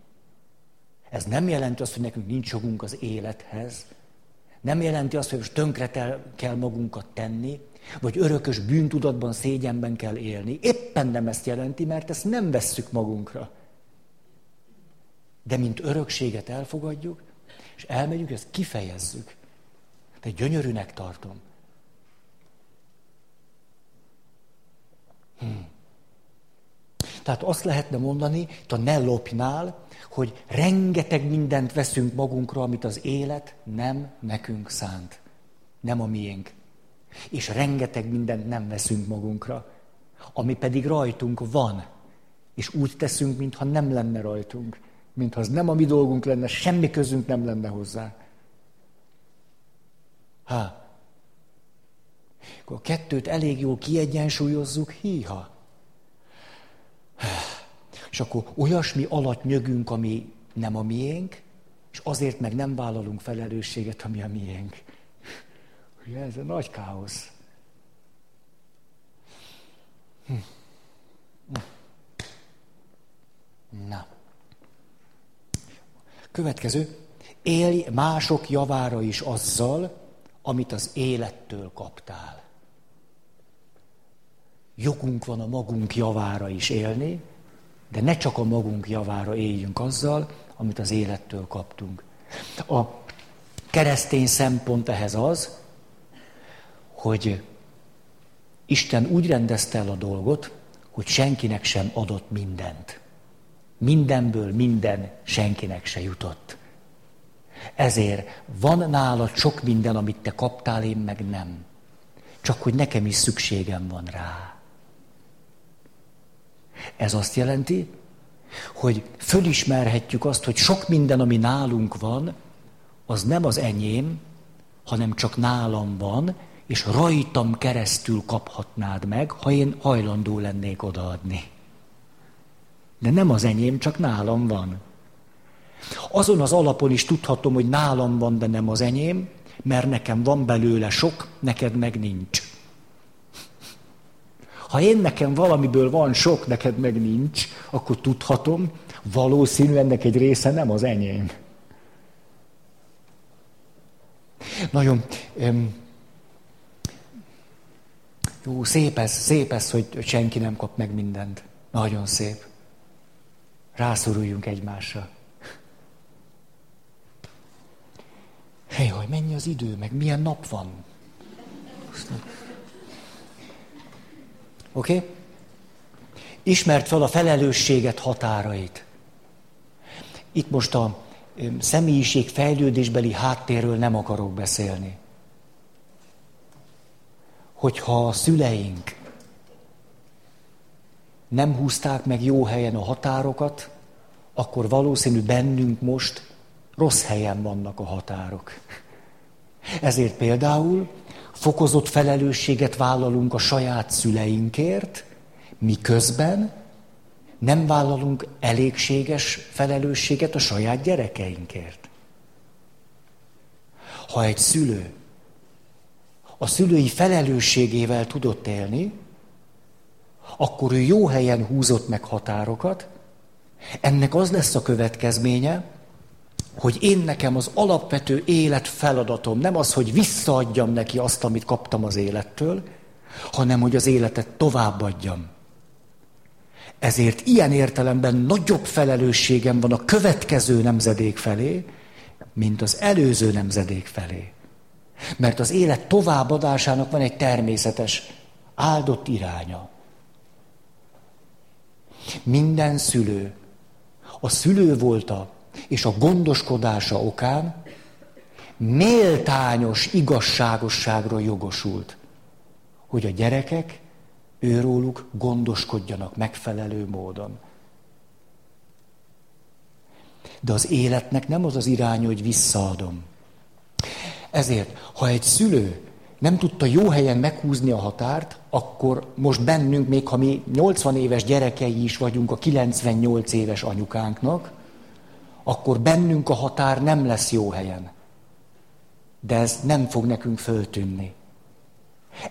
Ez nem jelenti azt, hogy nekünk nincs jogunk az élethez. Nem jelenti azt, hogy most tönkre kell magunkat tenni, vagy örökös bűntudatban, szégyenben kell élni. Éppen nem ezt jelenti, mert ezt nem vesszük magunkra. De mint örökséget elfogadjuk, És elmegyünk, ezt kifejezzük. De gyönyörűnek tartom. Hmm. Tehát azt lehetne mondani, itt a ne lopnál, hogy rengeteg mindent veszünk magunkra, amit az élet nem nekünk szánt. Nem a miénk. És rengeteg mindent nem veszünk magunkra, ami pedig rajtunk van. És úgy teszünk, mintha nem lenne rajtunk. Mintha az nem a mi dolgunk lenne, semmi közünk nem lenne hozzá. Ha. Akkor a kettőt elég jól kiegyensúlyozzuk, híha. És akkor olyasmi alatt nyögünk, ami nem a miénk, és azért meg nem vállalunk felelősséget, ami a miénk. Ugye ez a nagy káosz. Na. Következő. Élj mások javára is azzal, amit az élettől kaptál. Jogunk van a magunk javára is élni, de ne csak a magunk javára éljünk azzal, amit az élettől kaptunk. A keresztény szempont ehhez az, hogy Isten úgy rendezte el a dolgot, hogy senkinek sem adott mindent. Mindenből minden senkinek se jutott. Ezért van nálad sok minden, amit te kaptál, én meg nem. Csak hogy nekem is szükségem van rá. Ez azt jelenti, hogy fölismerhetjük azt, hogy sok minden, ami nálunk van, az nem az enyém, hanem csak nálam van, és rajtam keresztül kaphatnád meg, ha én hajlandó lennék odaadni. De nem az enyém, csak nálam van. Azon az alapon is tudhatom, hogy nálam van, de nem az enyém, mert nekem van belőle sok, neked meg nincs. Ha én nekem valamiből van sok, neked meg nincs, akkor tudhatom, valószínűleg ennek egy része nem az enyém. Nagyon öm, jó, szép ez, szép ez, hogy senki nem kap meg mindent. Nagyon szép. Rászoruljunk egymásra. Hely, hogy mennyi az idő, meg milyen nap van. Oké? Okay? Ismert fel a felelősséget határait. Itt most a személyiség fejlődésbeli háttérről nem akarok beszélni. Hogyha a szüleink nem húzták meg jó helyen a határokat, akkor valószínű bennünk most rossz helyen vannak a határok. Ezért például fokozott felelősséget vállalunk a saját szüleinkért, miközben nem vállalunk elégséges felelősséget a saját gyerekeinkért. Ha egy szülő a szülői felelősségével tudott élni, akkor ő jó helyen húzott meg határokat, ennek az lesz a következménye, hogy én nekem az alapvető élet feladatom nem az, hogy visszaadjam neki azt, amit kaptam az élettől, hanem hogy az életet továbbadjam. Ezért ilyen értelemben nagyobb felelősségem van a következő nemzedék felé, mint az előző nemzedék felé. Mert az élet továbbadásának van egy természetes, áldott iránya. Minden szülő a szülő volta és a gondoskodása okán méltányos igazságosságra jogosult, hogy a gyerekek őróluk gondoskodjanak megfelelő módon. De az életnek nem az az irány, hogy visszaadom. Ezért, ha egy szülő nem tudta jó helyen meghúzni a határt, akkor most bennünk, még ha mi 80 éves gyerekei is vagyunk a 98 éves anyukánknak, akkor bennünk a határ nem lesz jó helyen. De ez nem fog nekünk föltűnni.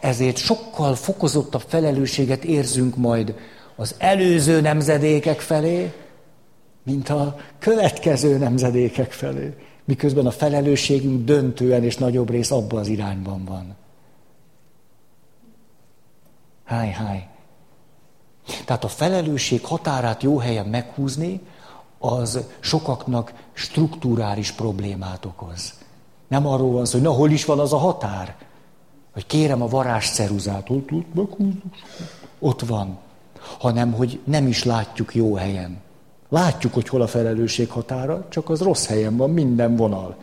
Ezért sokkal fokozottabb felelősséget érzünk majd az előző nemzedékek felé, mint a következő nemzedékek felé. Miközben a felelősségünk döntően és nagyobb rész abban az irányban van. Háj, háj. Tehát a felelősség határát jó helyen meghúzni, az sokaknak strukturális problémát okoz. Nem arról van szó, hogy na hol is van az a határ, hogy kérem a varázs ceruzát, ott, ott, ott van, hanem hogy nem is látjuk jó helyen. Látjuk, hogy hol a felelősség határa, csak az rossz helyen van, minden vonal.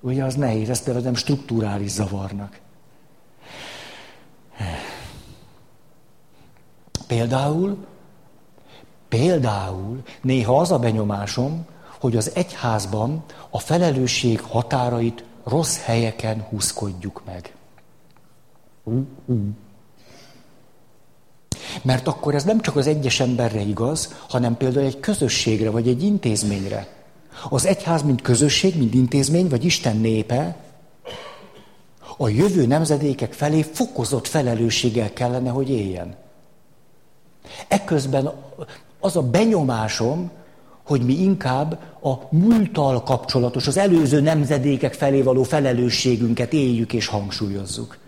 Ugye az nehéz, ezt nem strukturális zavarnak. Például, például néha az a benyomásom, hogy az egyházban a felelősség határait rossz helyeken húzkodjuk meg. Mert akkor ez nem csak az egyes emberre igaz, hanem például egy közösségre vagy egy intézményre. Az egyház, mint közösség, mint intézmény, vagy Isten népe, a jövő nemzedékek felé fokozott felelősséggel kellene, hogy éljen. Ekközben az a benyomásom, hogy mi inkább a múlttal kapcsolatos, az előző nemzedékek felé való felelősségünket éljük és hangsúlyozzuk.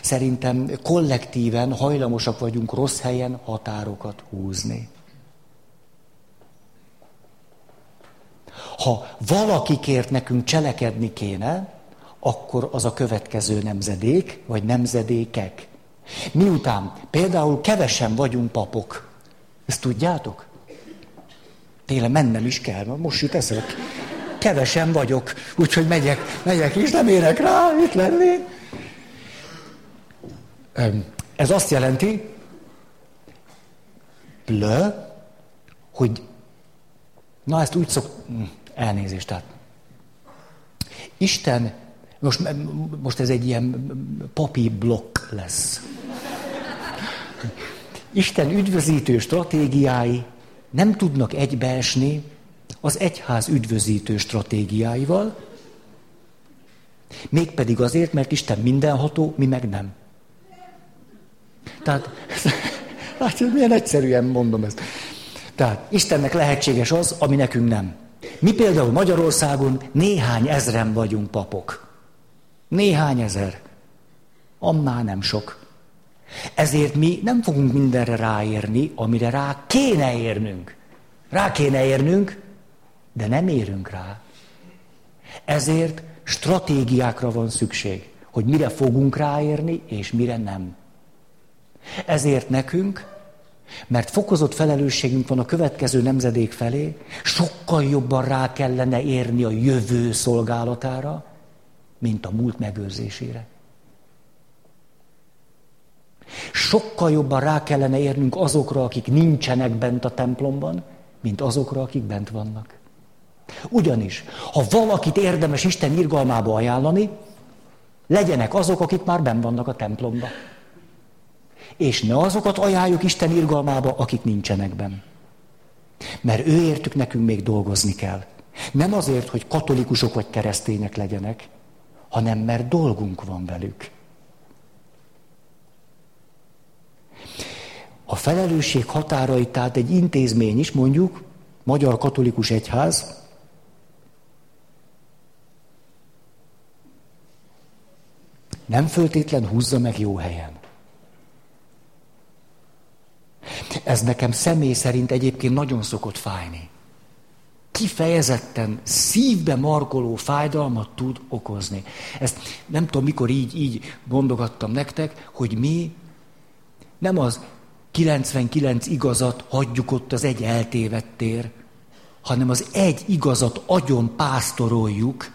Szerintem kollektíven hajlamosak vagyunk rossz helyen határokat húzni. Ha valakikért nekünk cselekedni kéne, akkor az a következő nemzedék, vagy nemzedékek. Miután például kevesen vagyunk papok, ezt tudjátok? Tényleg mennem is kell, most jut eszembe. Kevesen vagyok, úgyhogy megyek, megyek is, nem érek rá itt lenni. Ez azt jelenti, plö, hogy, na ezt úgy szok, hm, elnézést, tehát Isten, most, most ez egy ilyen papi blokk lesz. Isten üdvözítő stratégiái nem tudnak egybeesni az egyház üdvözítő stratégiáival, mégpedig azért, mert Isten mindenható, mi meg nem. Tehát, látja, milyen egyszerűen mondom ezt. Tehát Istennek lehetséges az, ami nekünk nem. Mi például Magyarországon néhány ezren vagyunk papok. Néhány ezer. Annál nem sok. Ezért mi nem fogunk mindenre ráérni, amire rá kéne érnünk. Rá kéne érnünk, de nem érünk rá. Ezért stratégiákra van szükség, hogy mire fogunk ráérni, és mire nem. Ezért nekünk, mert fokozott felelősségünk van a következő nemzedék felé, sokkal jobban rá kellene érni a jövő szolgálatára, mint a múlt megőrzésére. Sokkal jobban rá kellene érnünk azokra, akik nincsenek bent a templomban, mint azokra, akik bent vannak. Ugyanis, ha valakit érdemes Isten irgalmába ajánlani, legyenek azok, akik már benn vannak a templomban és ne azokat ajánljuk Isten irgalmába, akik nincsenek benn. Mert ő értük nekünk még dolgozni kell. Nem azért, hogy katolikusok vagy keresztények legyenek, hanem mert dolgunk van velük. A felelősség határait, tehát egy intézmény is, mondjuk, Magyar Katolikus Egyház, nem föltétlen húzza meg jó helyen. Ez nekem személy szerint egyébként nagyon szokott fájni. Kifejezetten szívbe markoló fájdalmat tud okozni. Ezt nem tudom, mikor így, így mondogattam nektek, hogy mi nem az 99 igazat hagyjuk ott az egy eltévettér, hanem az egy igazat agyon pásztoroljuk,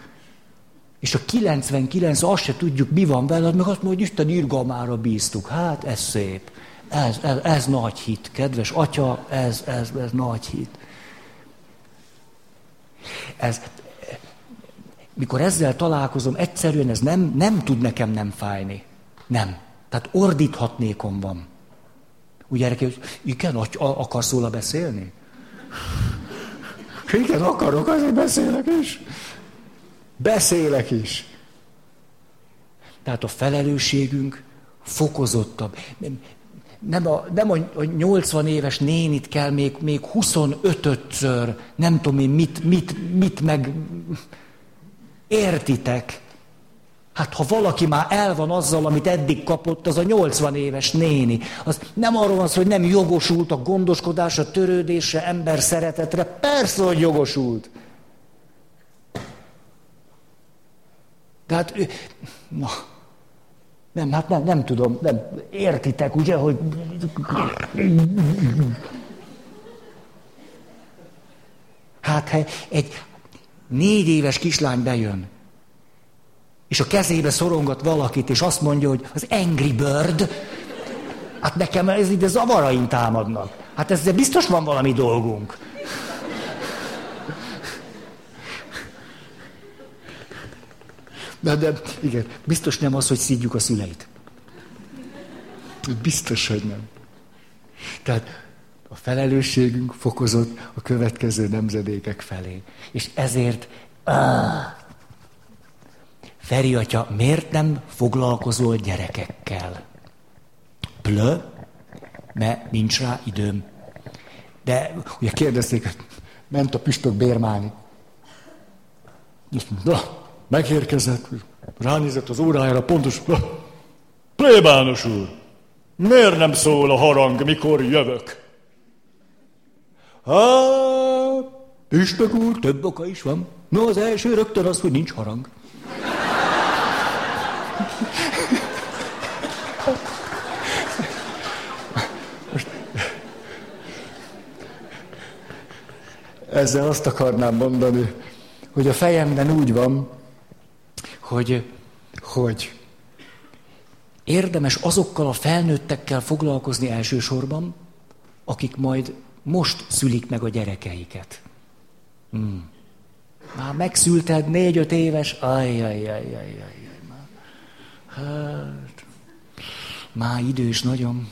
és a 99 azt se tudjuk, mi van vele, meg azt mondja, hogy Isten irgalmára bíztuk. Hát, ez szép. Ez, ez, ez nagy hit, kedves atya, ez, ez, ez nagy hit. Ez, mikor ezzel találkozom, egyszerűen ez nem, nem tud nekem nem fájni. Nem. Tehát ordíthatnékom van. Ugye erre hogy igen, akarsz róla beszélni? Igen, akarok, azért beszélek is. Beszélek is. Tehát a felelősségünk fokozottabb nem a, nem a 80 éves nénit kell még, még 25-ször, nem tudom én mit, mit, mit meg értitek. Hát ha valaki már el van azzal, amit eddig kapott, az a 80 éves néni. Az nem arról van szó, hogy nem jogosult a gondoskodásra, törődésre, ember szeretetre. Persze, hogy jogosult. Tehát, na, nem, hát nem, nem tudom, nem, értitek, ugye, hogy... Hát, ha egy négy éves kislány bejön, és a kezébe szorongat valakit, és azt mondja, hogy az Angry Bird, hát nekem ez ide zavaraim támadnak. Hát ezzel biztos van valami dolgunk. De, de igen, biztos nem az, hogy szídjuk a szüleit. Biztos, hogy nem. Tehát a felelősségünk fokozott a következő nemzedékek felé. És ezért, áh, Feri atya, miért nem foglalkozol gyerekekkel? Plö, mert nincs rá időm. De ugye kérdezték, ment a püspök bérmálni. Na, megérkezett, ránézett az órájára, pontos, plébános úr, miért nem szól a harang, mikor jövök? Hát, püspök úr, több oka is van. No, az első rögtön az, hogy nincs harang. Ezzel azt akarnám mondani, hogy a fejemben úgy van, hogy, hogy érdemes azokkal a felnőttekkel foglalkozni elsősorban, akik majd most szülik meg a gyerekeiket. Hmm. Már megszülted négy-öt éves, ajjajjajjajjaj. Hát, már idős nagyon.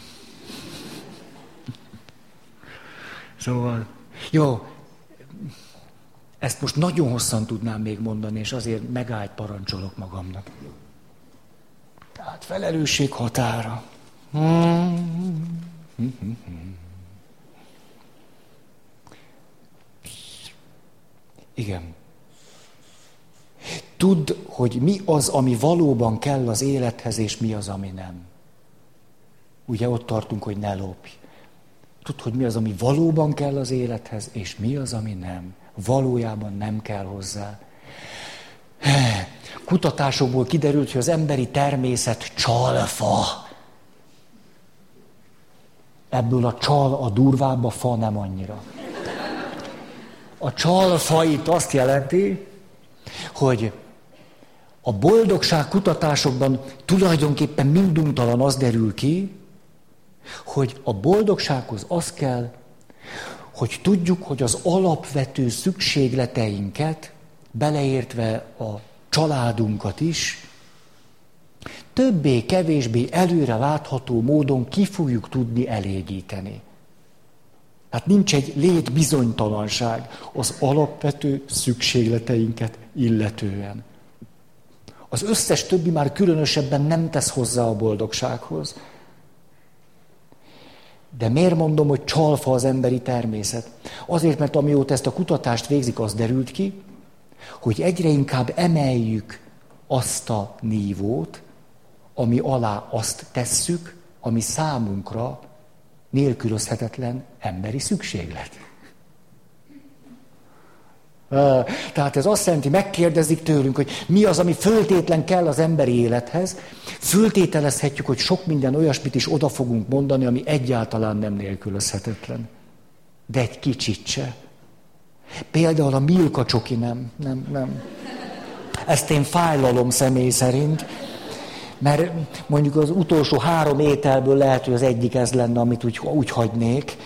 Szóval, jó, ezt most nagyon hosszan tudnám még mondani, és azért megállt parancsolok magamnak. Tehát felelősség határa. Igen. Tudd, hogy mi az, ami valóban kell az élethez, és mi az, ami nem. Ugye ott tartunk, hogy ne lopj. Tudd, hogy mi az, ami valóban kell az élethez, és mi az, ami nem valójában nem kell hozzá. Kutatásokból kiderült, hogy az emberi természet csalfa. Ebből a csal a durvább, a fa nem annyira. A csalfa itt azt jelenti, hogy a boldogság kutatásokban tulajdonképpen minduntalan az derül ki, hogy a boldogsághoz az kell, hogy tudjuk, hogy az alapvető szükségleteinket, beleértve a családunkat is, többé-kevésbé előre látható módon ki fogjuk tudni elégíteni. Hát nincs egy létbizonytalanság az alapvető szükségleteinket illetően. Az összes többi már különösebben nem tesz hozzá a boldogsághoz. De miért mondom, hogy csalfa az emberi természet? Azért, mert amióta ezt a kutatást végzik, az derült ki, hogy egyre inkább emeljük azt a nívót, ami alá azt tesszük, ami számunkra nélkülözhetetlen emberi szükséglet. Tehát ez azt jelenti, megkérdezik tőlünk, hogy mi az, ami föltétlen kell az emberi élethez. Föltételezhetjük, hogy sok minden olyasmit is oda fogunk mondani, ami egyáltalán nem nélkülözhetetlen. De egy kicsit se. Például a Milka csoki nem, nem, nem. Ezt én fájlalom személy szerint, mert mondjuk az utolsó három ételből lehet, hogy az egyik ez lenne, amit úgy, úgy hagynék.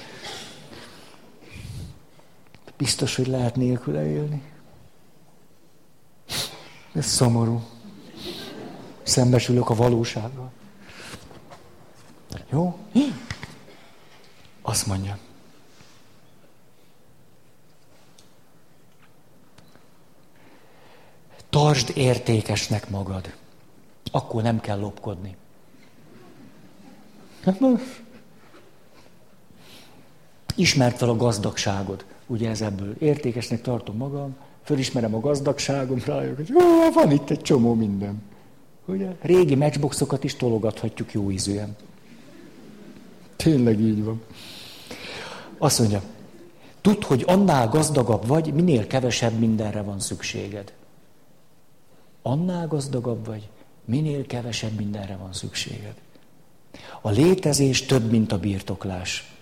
Biztos, hogy lehet nélküle élni. Ez szomorú. Szembesülök a valósággal. Jó? Azt mondja. Tartsd értékesnek magad. Akkor nem kell lopkodni. Hát Ismert fel a gazdagságod ugye ez ebből értékesnek tartom magam, fölismerem a gazdagságom, rájövök, hogy ó, van itt egy csomó minden. Ugye? Régi matchboxokat is tologathatjuk jó ízűen. Tényleg így van. Azt mondja, tudd, hogy annál gazdagabb vagy, minél kevesebb mindenre van szükséged. Annál gazdagabb vagy, minél kevesebb mindenre van szükséged. A létezés több, mint a birtoklás.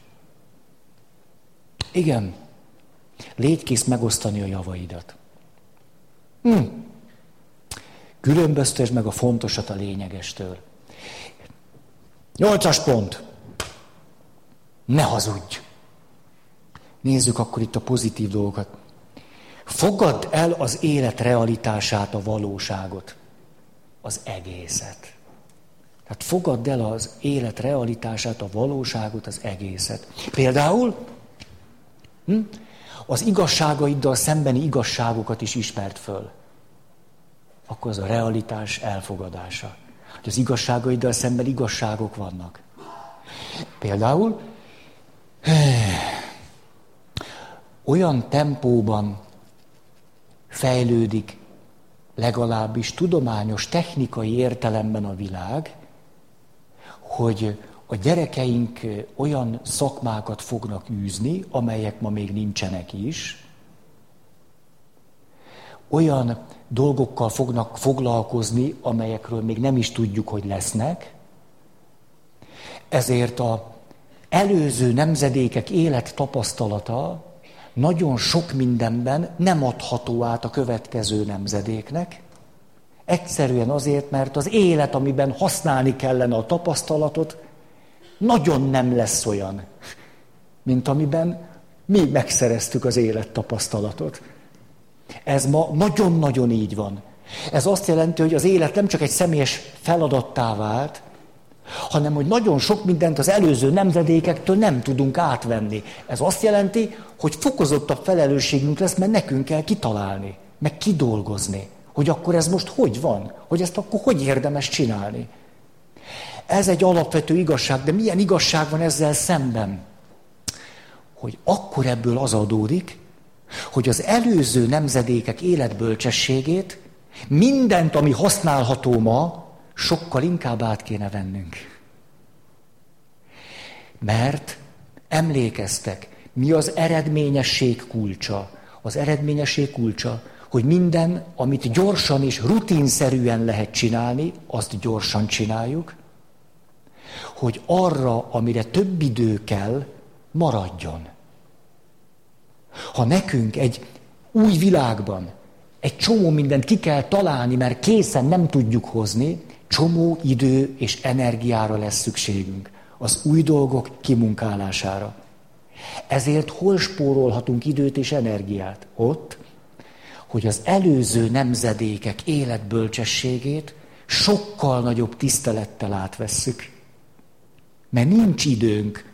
Igen, légy kész megosztani a javaidat. Hm. Különböztesd meg a fontosat a lényegestől. Nyolcas pont. Ne hazudj. Nézzük akkor itt a pozitív dolgokat. Fogadd el az élet realitását, a valóságot, az egészet. Tehát fogadd el az élet realitását, a valóságot, az egészet. Például hm, az igazságaiddal szembeni igazságokat is ismert föl. Akkor az a realitás elfogadása. Hogy az igazságaiddal szemben igazságok vannak. Például olyan tempóban fejlődik legalábbis tudományos, technikai értelemben a világ, hogy a gyerekeink olyan szakmákat fognak űzni, amelyek ma még nincsenek is, olyan dolgokkal fognak foglalkozni, amelyekről még nem is tudjuk, hogy lesznek, ezért a előző nemzedékek élet tapasztalata nagyon sok mindenben nem adható át a következő nemzedéknek, egyszerűen azért, mert az élet, amiben használni kellene a tapasztalatot, nagyon nem lesz olyan, mint amiben mi megszereztük az élettapasztalatot. Ez ma nagyon-nagyon így van. Ez azt jelenti, hogy az élet nem csak egy személyes feladattá vált, hanem hogy nagyon sok mindent az előző nemzedékektől nem tudunk átvenni. Ez azt jelenti, hogy fokozottabb felelősségünk lesz, mert nekünk kell kitalálni, meg kidolgozni, hogy akkor ez most hogy van, hogy ezt akkor hogy érdemes csinálni. Ez egy alapvető igazság, de milyen igazság van ezzel szemben? Hogy akkor ebből az adódik, hogy az előző nemzedékek életbölcsességét, mindent, ami használható ma, sokkal inkább át kéne vennünk. Mert emlékeztek, mi az eredményesség kulcsa? Az eredményesség kulcsa, hogy minden, amit gyorsan és rutinszerűen lehet csinálni, azt gyorsan csináljuk, hogy arra, amire több idő kell, maradjon. Ha nekünk egy új világban egy csomó mindent ki kell találni, mert készen nem tudjuk hozni, csomó idő és energiára lesz szükségünk. Az új dolgok kimunkálására. Ezért hol spórolhatunk időt és energiát? Ott, hogy az előző nemzedékek életbölcsességét sokkal nagyobb tisztelettel átvesszük. Mert nincs időnk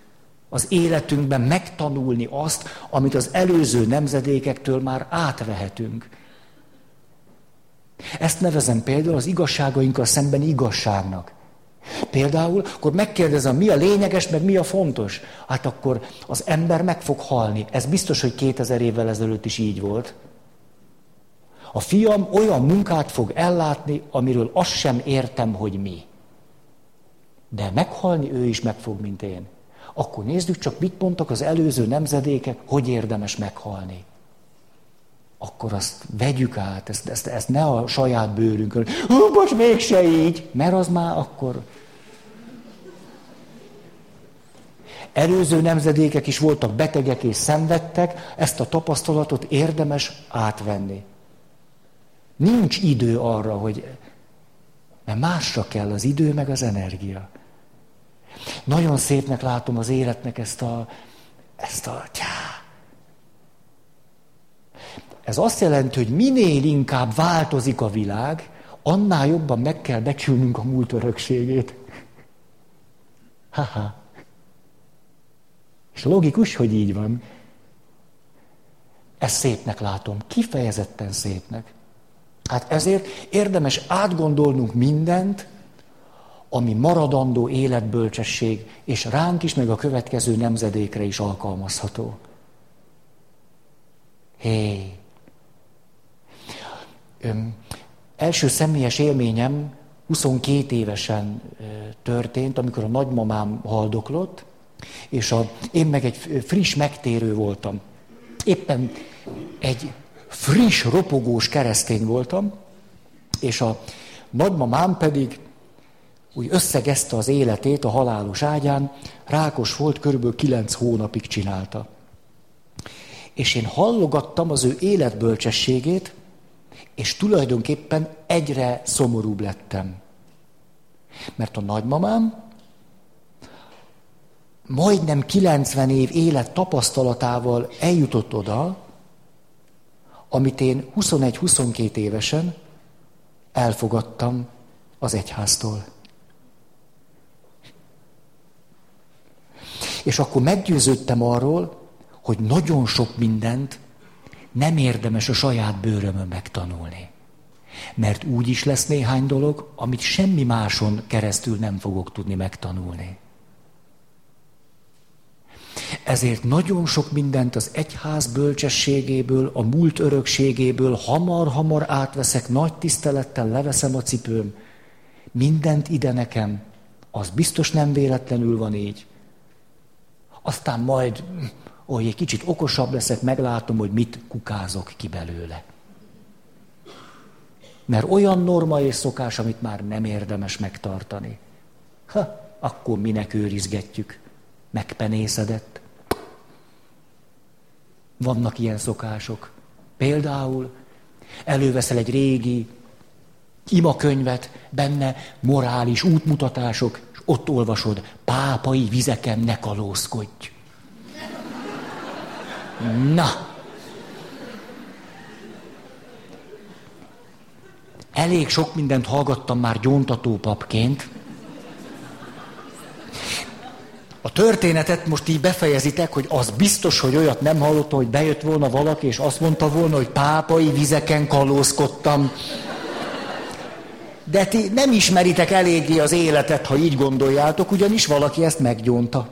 az életünkben megtanulni azt, amit az előző nemzedékektől már átvehetünk. Ezt nevezem például az igazságainkkal szembeni igazságnak. Például, akkor megkérdezem, mi a lényeges, meg mi a fontos. Hát akkor az ember meg fog halni. Ez biztos, hogy 2000 évvel ezelőtt is így volt. A fiam olyan munkát fog ellátni, amiről azt sem értem, hogy mi. De meghalni ő is meg fog, mint én. Akkor nézzük csak, mit mondtak az előző nemzedékek, hogy érdemes meghalni. Akkor azt vegyük át, ezt, ezt, ezt ne a saját bőrünkön. Hú, bocs, mégse így, mert az már akkor... Előző nemzedékek is voltak betegek és szenvedtek, ezt a tapasztalatot érdemes átvenni. Nincs idő arra, hogy... Mert másra kell az idő, meg az energia. Nagyon szépnek látom az életnek ezt a... Ezt a... Tjá. Ez azt jelenti, hogy minél inkább változik a világ, annál jobban meg kell becsülnünk a múlt örökségét. Haha. És logikus, hogy így van. Ezt szépnek látom, kifejezetten szépnek. Hát ezért érdemes átgondolnunk mindent, ami maradandó életbölcsesség, és ránk is, meg a következő nemzedékre is alkalmazható. Hé! Hey. Első személyes élményem 22 évesen történt, amikor a nagymamám haldoklott, és a, én meg egy friss megtérő voltam. Éppen egy friss, ropogós keresztény voltam, és a nagymamám pedig úgy összegezte az életét a halálos ágyán, rákos volt, körülbelül kilenc hónapig csinálta. És én hallogattam az ő életbölcsességét, és tulajdonképpen egyre szomorúbb lettem. Mert a nagymamám majdnem 90 év élet tapasztalatával eljutott oda, amit én 21-22 évesen elfogadtam az egyháztól. És akkor meggyőződtem arról, hogy nagyon sok mindent nem érdemes a saját bőrömön megtanulni. Mert úgy is lesz néhány dolog, amit semmi máson keresztül nem fogok tudni megtanulni. Ezért nagyon sok mindent az egyház bölcsességéből, a múlt örökségéből hamar-hamar átveszek, nagy tisztelettel leveszem a cipőm. Mindent ide nekem. Az biztos nem véletlenül van így. Aztán majd, hogy egy kicsit okosabb leszek, meglátom, hogy mit kukázok ki belőle. Mert olyan norma és szokás, amit már nem érdemes megtartani. Ha, akkor minek őrizgetjük? Megpenészedett. Vannak ilyen szokások. Például előveszel egy régi imakönyvet, benne morális útmutatások, ott olvasod, pápai vizeken ne kalózkodj. Na! Elég sok mindent hallgattam már gyóntató papként, A történetet most így befejezitek, hogy az biztos, hogy olyat nem hallotta, hogy bejött volna valaki, és azt mondta volna, hogy pápai vizeken kalózkodtam. De ti nem ismeritek eléggé az életet, ha így gondoljátok, ugyanis valaki ezt meggyónta.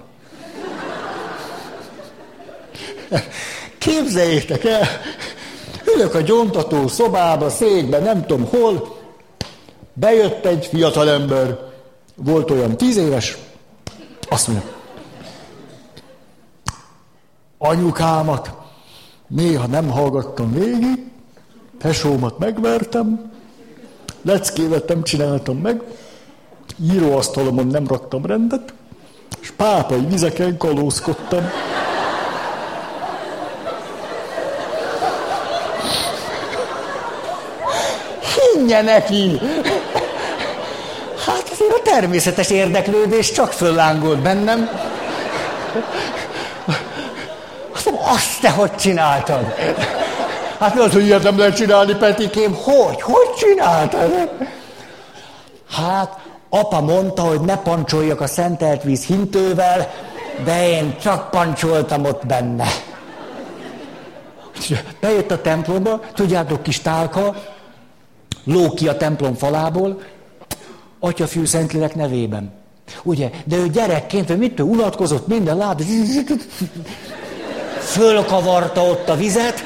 Képzeljétek el, ülök a gyóntató szobába, székbe, nem tudom hol, bejött egy fiatalember, volt olyan tíz éves, azt mondja, anyukámat néha nem hallgattam végig, tesómat megvertem, leckévet nem csináltam meg, íróasztalomon nem raktam rendet, és pápai vizeken kalózkodtam. Hinnye neki! Hát azért a természetes érdeklődés csak föllángolt bennem. Azt te hogy csináltad? Hát mi az, hogy ilyet nem lehet csinálni, Petikém? Hogy? Hogy csináltad? Hát, apa mondta, hogy ne pancsoljak a szentelt víz hintővel, de én csak pancsoltam ott benne. Bejött a templomba, tudjátok, kis tálka, ló ki a templom falából, Atya, Szentlélek nevében. Ugye? De ő gyerekként, vagy mit ő unatkozott, minden lát, fölkavarta ott a vizet,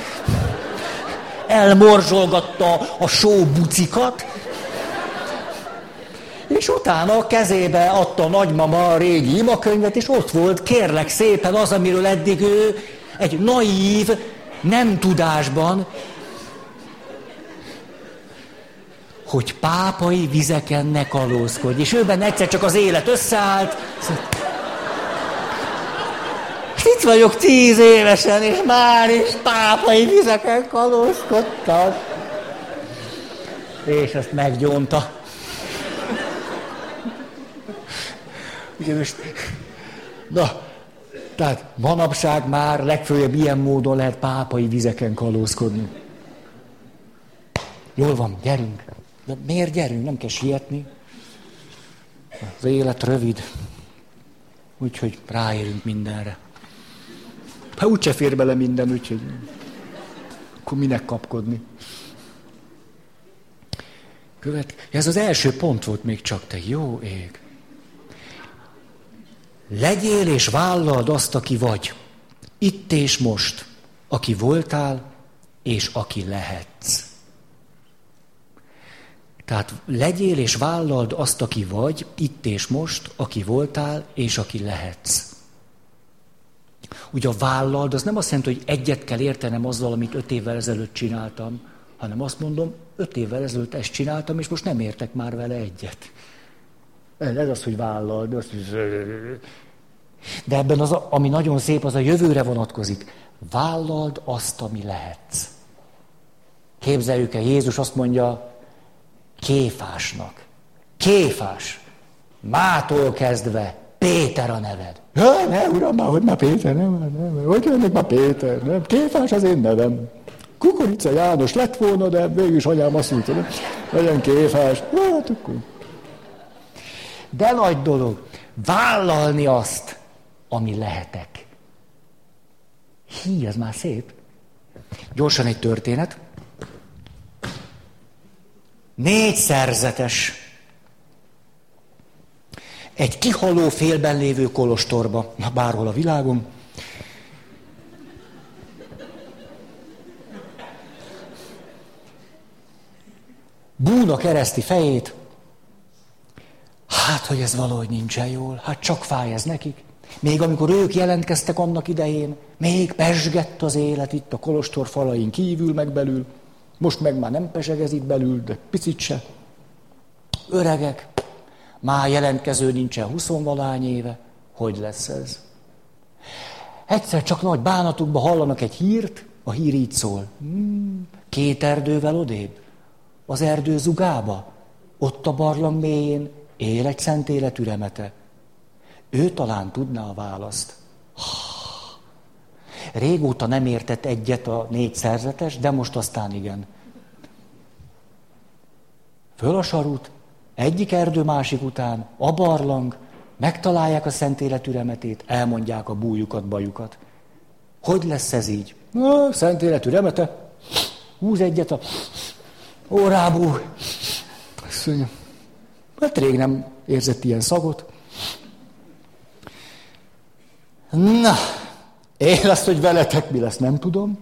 elmorzsolgatta a sóbucikat, és utána a kezébe adta a nagymama a régi imakönyvet, és ott volt, kérlek szépen, az, amiről eddig ő egy naív, nem tudásban, hogy pápai vizeken ne kalózkodj. És őben egyszer csak az élet összeállt, itt vagyok tíz évesen, és már is pápai vizeken kalózkodtam. És ezt meggyónta. Ugye most, na, tehát manapság már legfőjebb ilyen módon lehet pápai vizeken kalózkodni. Jól van, gyerünk. De miért gyerünk? Nem kell sietni. Az élet rövid. Úgyhogy ráérünk mindenre. Hát úgyse fér bele minden, úgyhogy akkor minek kapkodni. Követ... Ez az első pont volt még csak te, jó ég. Legyél és vállald azt, aki vagy. Itt és most. Aki voltál, és aki lehetsz. Tehát legyél és vállald azt, aki vagy, itt és most, aki voltál, és aki lehetsz. Ugye a vállald, az nem azt jelenti, hogy egyet kell értenem azzal, amit öt évvel ezelőtt csináltam, hanem azt mondom, öt évvel ezelőtt ezt csináltam, és most nem értek már vele egyet. Ez az, hogy vállald. Az, de ebben az, ami nagyon szép, az a jövőre vonatkozik. Vállald azt, ami lehetsz. Képzeljük el, Jézus azt mondja Kéfásnak. Kéfás. Mától kezdve Péter a neved. Ja, ne, uram, már hogy már Péter, nem, nem, hogy jönnek már Péter, nem, Kéfás az én nevem. Kukorica János lett volna, de mégis anyám azt mondta, nem, legyen Kéfás. Hát akkor. De nagy dolog, vállalni azt, ami lehetek. Hí, az már szép. Gyorsan egy történet. Négy szerzetes. Egy kihaló félben lévő kolostorba, na bárhol a világon. Búna kereszti fejét. Hát, hogy ez valahogy nincsen jól, hát csak fáj ez nekik. Még amikor ők jelentkeztek annak idején, még pesgett az élet itt a kolostor falain kívül, meg belül. Most meg már nem pesegez itt belül, de picit se. Öregek, már jelentkező nincsen huszonvalány éve. Hogy lesz ez? Egyszer csak nagy bánatukban hallanak egy hírt, a hír így szól. Hmm, két erdővel odébb, az erdő zugába, ott a barlang mélyén él egy szent életű remete. Ő talán tudná a választ. Régóta nem értett egyet a négy szerzetes, de most aztán igen. Föl a sarut, egyik erdő másik után, a barlang, megtalálják a szent életű remetét, elmondják a bújukat, bajukat. Hogy lesz ez így? Na, szent életű remete, húz egyet a órából. Azt mondja, hát rég nem érzett ilyen szagot. Na, én azt, hogy veletek mi lesz, nem tudom.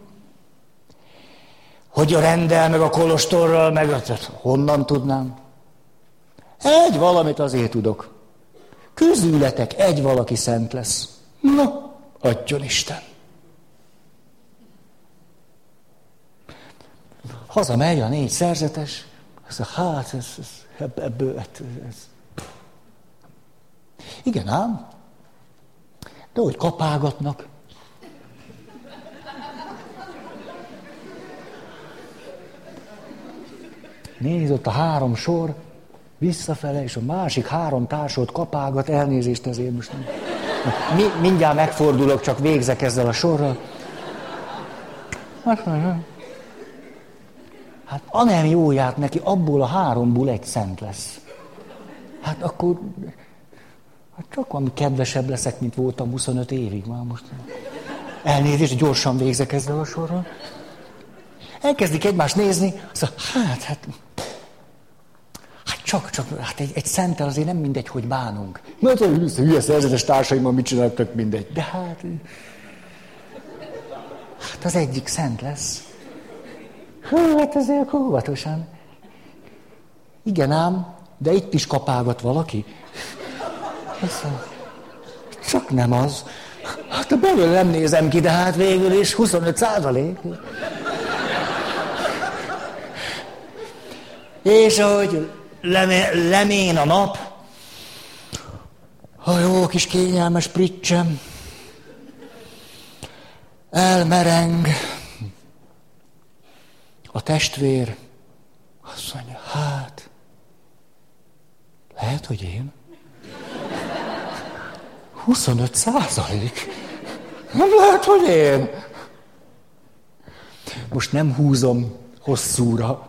Hogy a rendel, meg a kolostorral, meg a... honnan tudnám? Egy valamit azért tudok. Közületek egy valaki szent lesz. Na, adjon Isten. Hazamegy a négy szerzetes, azt mondja, hát ez, ez, ebből, ez, ez. Igen ám, de hogy kapálgatnak. Nézd ott a három sor, visszafele, és a másik három társot kapálgat, elnézést ezért most nem. Mi, mindjárt megfordulok, csak végzek ezzel a sorral. Hát anem jó járt neki, abból a háromból egy szent lesz. Hát akkor hát csak valami kedvesebb leszek, mint voltam 25 évig már most. Elnézést, gyorsan végzek ezzel a sorral. Elkezdik egymást nézni, azt mondja, hát, hát csak, csak, hát egy, egy szentel azért nem mindegy, hogy bánunk. Na, hát, hogy hülye szerzetes társaimmal mit csinálok, tök mindegy. De hát, hát az egyik szent lesz. Hát ezért óvatosan. Igen ám, de itt is kapálgat valaki. Csak nem az. Hát a belül nem nézem ki, de hát végül is 25 százalék. És ahogy lemén a nap, a jó kis kényelmes pricsem, elmereng, a testvér azt mondja, hát, lehet, hogy én? 25 százalék? Nem lehet, hogy én? Most nem húzom hosszúra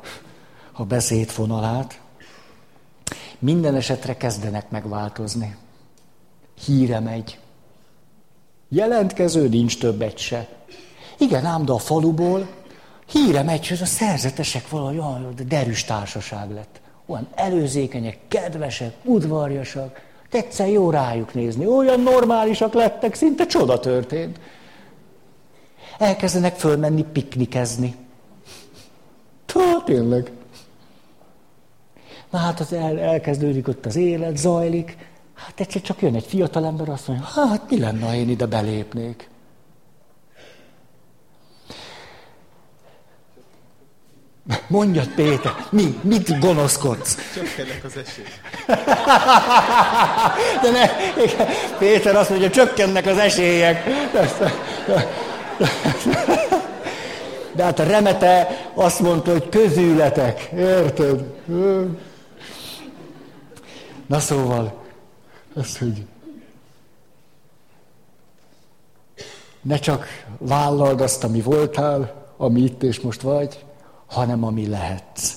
a beszédfonalát, minden esetre kezdenek megváltozni. Híre megy. Jelentkező nincs több egy se. Igen, ám, de a faluból híre megy, hogy a szerzetesek valahogy olyan derűs társaság lett. Olyan előzékenyek, kedvesek, udvarjasak. Egyszer jó rájuk nézni. Olyan normálisak lettek, szinte csoda történt. Elkezdenek fölmenni piknikezni. Tá, tényleg. Na hát az el, elkezdődik ott az élet, zajlik. Hát egyszer csak jön egy fiatalember, azt mondja, hát mi lenne, ha én ide belépnék? Mondjad, Péter, mi, mit gonoszkodsz? Csökkennek az esélyek. De ne, Péter azt mondja, csökkennek az esélyek. De hát a remete azt mondta, hogy közületek. Érted? Na szóval, az, hogy ne csak vállald azt, ami voltál, ami itt és most vagy, hanem ami lehetsz.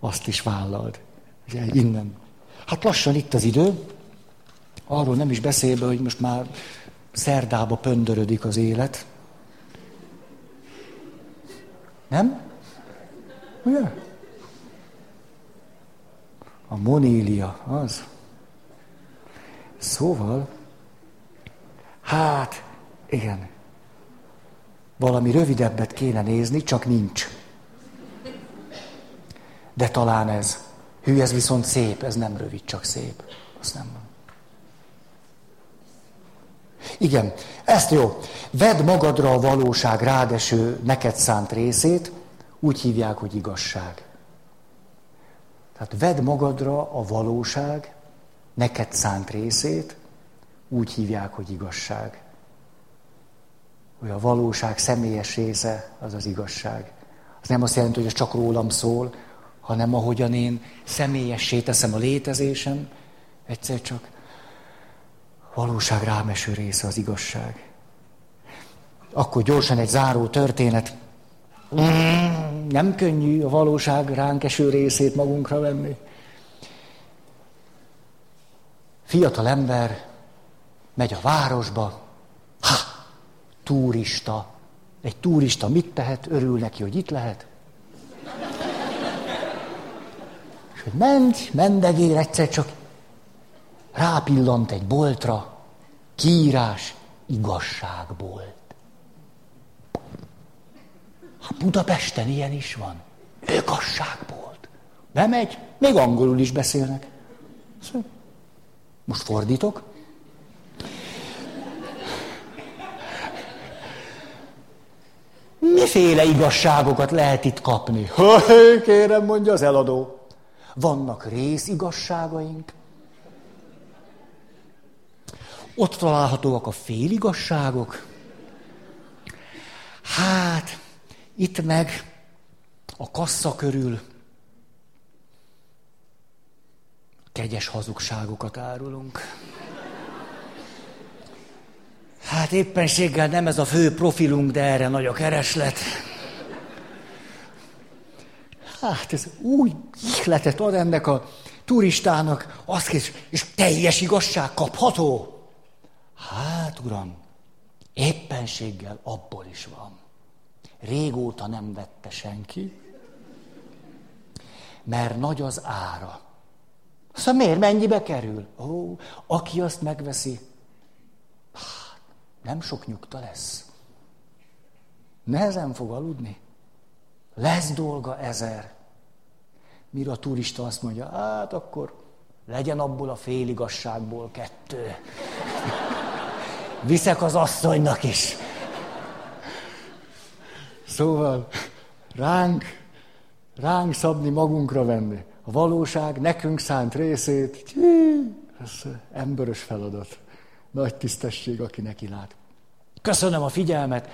Azt is vállald. Ugye, innen. Hát lassan itt az idő, arról nem is beszélve, hogy most már szerdába pöndörödik az élet. Nem? Ugye? A monília, az. Szóval, hát, igen. Valami rövidebbet kéne nézni, csak nincs. De talán ez. Hű, ez viszont szép, ez nem rövid, csak szép. Azt nem van. Igen, ezt jó. Vedd magadra a valóság rádeső neked szánt részét, úgy hívják, hogy igazság. Tehát vedd magadra a valóság neked szánt részét, úgy hívják, hogy igazság. Hogy a valóság személyes része az az igazság. Az nem azt jelenti, hogy ez csak rólam szól, hanem ahogyan én személyessé teszem a létezésem, egyszer csak valóság rámeső része az igazság. Akkor gyorsan egy záró történet. Nem könnyű a valóság ránk eső részét magunkra venni. Fiatal ember megy a városba, ha, turista. Egy turista mit tehet? Örül neki, hogy itt lehet. És hogy ment, mendegér, egyszer csak rápillant egy boltra, kiírás, igazságbolt. Budapesten ilyen is van. Igazságbolt. Bemegy, még angolul is beszélnek. Most fordítok. Miféle igazságokat lehet itt kapni? Kérem, mondja az eladó. Vannak részigazságaink, ott találhatóak a féligasságok. Hát, itt meg a kassa körül kegyes hazugságokat árulunk. Hát éppenséggel nem ez a fő profilunk, de erre nagy a kereslet. Hát ez úgy ihletet ad ennek a turistának, azt kész, és teljes igazság kapható. Hát, uram, éppenséggel abból is van. Régóta nem vette senki, mert nagy az ára. Szóval miért mennyibe kerül? Ó, aki azt megveszi, hát, nem sok nyugta lesz. Nehezen fog aludni. Lesz dolga ezer. Mire a turista azt mondja, hát akkor legyen abból a féligasságból kettő. Viszek az asszonynak is. Szóval ránk, ránk szabni, magunkra venni. A valóság nekünk szánt részét, ez emberös feladat. Nagy tisztesség, aki neki lát. Köszönöm a figyelmet.